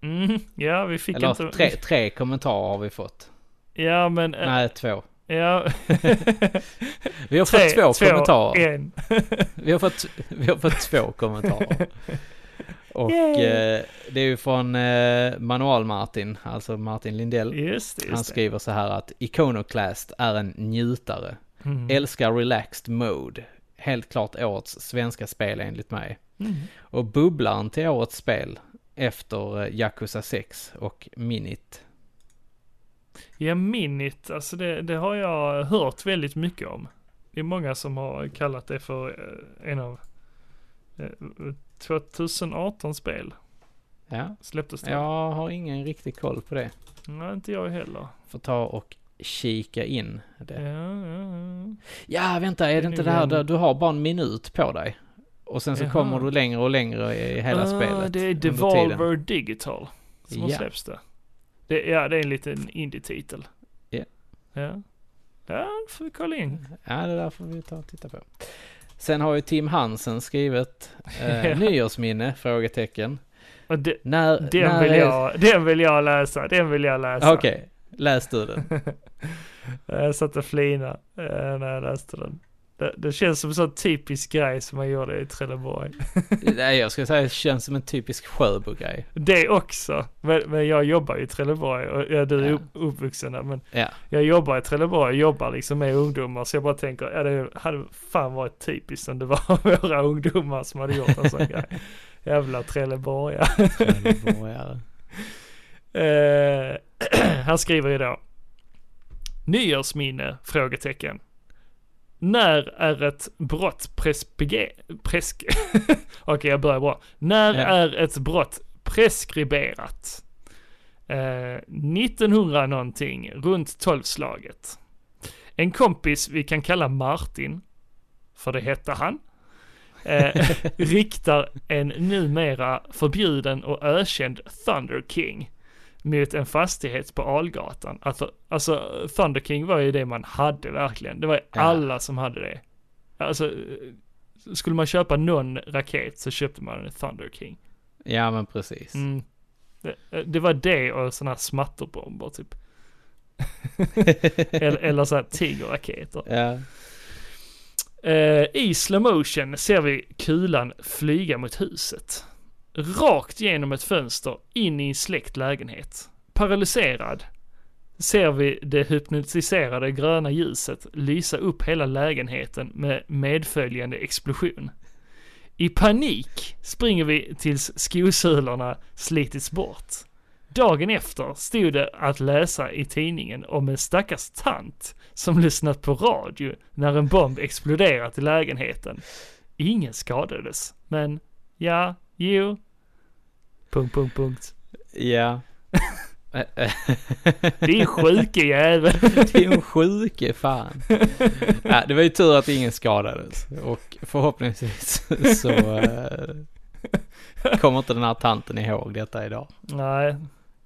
Mm, ja, vi fick eller inte... tre, tre kommentarer har vi fått. Ja, men... äh, Nej, två. Ja. Vi har fått två, kommentarer. En. Vi har fått, vi har fått två kommentarer. Och eh, det är ju från eh, Manual Martin, alltså Martin Lindell. Just det, Han just det. skriver så här att Iconoclast är en njutare. Mm. Älskar relaxed mode. Helt klart årets svenska spel enligt mig. Mm. Och bubblaren till årets spel efter eh, Yakuza 6 och Minit. Ja, Minit, alltså det, det har jag hört väldigt mycket om. Det är många som har kallat det för eh, en av eh, 2018 spel. Ja, Släpptes det? jag har ingen riktig koll på det. Nej, inte jag heller. Får ta och kika in Ja, det. ja, ja. Ja, vänta, är Det det inte det här där du har bara en minut på dig? Och sen så Jaha. kommer du längre och längre i hela Ah, spelet. Det är. Devolver Digital som har Ja. släppts det. det. Ja, det är en liten indie-titel. Ja. Ja. Ja, får vi kolla in. Ja, det där får vi ta och titta på. Sen har ju Tim Hansen skrivit eh, nyårsminne? Frågetecken. Det, När, den, när vill är- jag, den vill jag läsa, den vill jag läsa. Okej, läs du den. Jag satt och flina eh, när jag läste den. Det, det känns som en sån typisk grej som man gjorde i Trelleborg. Nej, jag skulle säga det känns som en typisk Sjöbo-grej. Det också. Men, men jag jobbar ju i Trelleborg och ja, du är Ja. upp, uppvuxen där. Men Ja, jag jobbar i Trelleborg och jobbar liksom med ungdomar. Så jag bara tänker, ja det hade fan varit typiskt om det var våra ungdomar som hade gjort en sån grej. Jävla Trelleborgare. Trelleborgare. Eh, han skriver idag. Nyårsminne? Frågetecken. När är ett brott prespige... Presk... Okej, jag börjar bra. När Ja. är ett brott preskriberat? Eh, 1900 någonting, runt 12-slaget. En kompis vi kan kalla Martin, för det hette han, eh, riktar en numera förbjuden och ökänd Thunder King mot en fastighet på Algatan. Alltså, alltså Thunder King var ju det man hade verkligen. Det var ju Ja. alla som hade det. Alltså, skulle man köpa någon raket så köpte man en Thunder King. Ja, men precis. Mm. Det, det var det och sådana här smatterbomber typ. eller, eller så här tigerraketer. Ja. Eh, I slow motion ser vi kulan flyga mot huset. Rakt genom ett fönster in i en släckt lägenhet. Paralyserad ser vi det hypnotiserade gröna ljuset lysa upp hela lägenheten med medföljande explosion. I panik springer vi tills skosulorna slitits bort. Dagen efter stod det att läsa i tidningen om en stackars tant som lyssnat på radio när en bomb exploderat i lägenheten. Ingen skadades, men ja, jo. Punkt, punkt, punkt. Ja. Det är sjuke jävel. det är en sjuke fan. Ja, det var ju tur att ingen skadades. Och förhoppningsvis så eh, kommer inte den här tanten ihåg detta idag. Nej,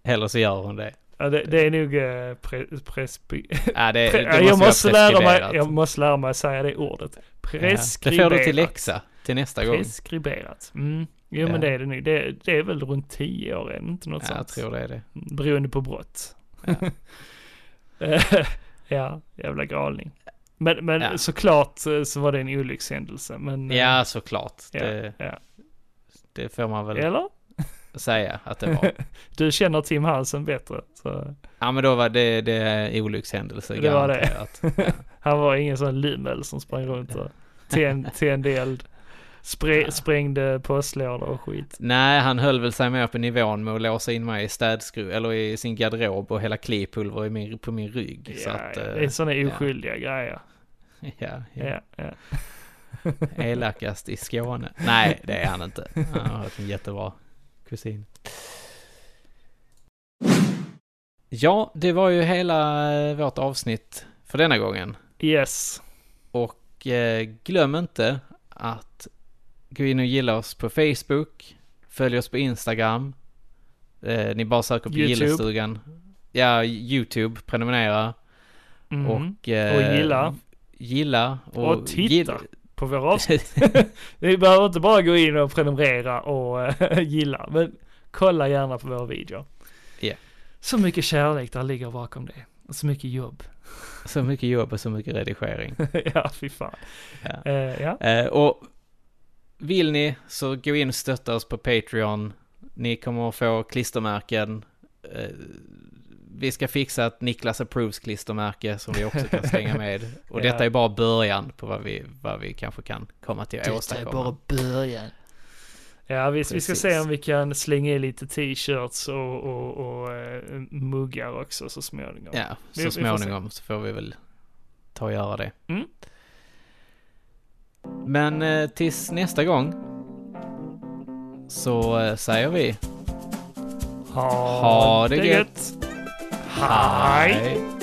Eller så gör hon det. ja, det, det är nog eh, pre, presby... Ja, det, det jag, måste måste vara lära mig, preskriberat. jag måste lära mig att säga det ordet. Ja, Det Preskriberat. får du till läxa till nästa gång. Preskriberat. Mm. Jo men det är det nu. Det, det är väl runt 10 år, är det inte något Ja, jag sånt? tror det är det. Beroende på brott. Ja. Ja, jävla galning. Men, men Ja. såklart eh, så var det en olyckshändelse. Men, eh, Ja, såklart. ja, Det, ja. det får man väl Eller? säga att det var. Du känner Tim Hansen bättre. Så Ja, men då var det, det olyckshändelse Det var det. garanterat. han var ingen sån lummel som sprang runt och tänd- tände eld. Spre, sprängde postlådor och skit. Nej, han höll väl sig mer på nivån med att låsa in mig i städskruv, eller i sin garderob och hälla klipulver i min, på min rygg. så Ja, att, ja, eh, det är såna oskyldiga grejer. ja, ja. Ja, ja. Elakast i Skåne. Nej, det är han inte. Han har en jättebra kusin. Ja, det var ju hela eh, vårt avsnitt för denna gången. Yes. Och eh, glöm inte att gå in och gilla oss på Facebook. Följ oss på Instagram. Eh, ni bara söker på YouTube. Gillestugan. Ja, YouTube, prenumerera. Mm. Och, eh, Och gilla. Gilla. Och titta. gill- på våra avsnitt. Ni behöver inte bara gå in och prenumerera och eh, gilla, men kolla gärna på våra videor. Ja. Så mycket kärlek där ligger bakom det. Och så mycket jobb. så mycket jobb och så mycket redigering. ja, fy fan. Ja. Eh, ja. Eh, och vill ni så gå in och stötta oss på Patreon. Ni kommer att få klistermärken. Eh, vi ska fixa ett Niklas Approves klistermärke som vi också kan slänga med. Och ja. detta är bara början på vad vi, vad vi kanske kan komma till att detta åstadkomma. Detta är bara början. Ja, vi, vi ska se om vi kan slänga i lite t-shirts och, och, och, eh, muggar också så småningom. Ja, så småningom så får vi väl ta och göra det. Mm. Men eh, tills nästa gång så eh, säger vi ha, ha det gött. gött. Hej.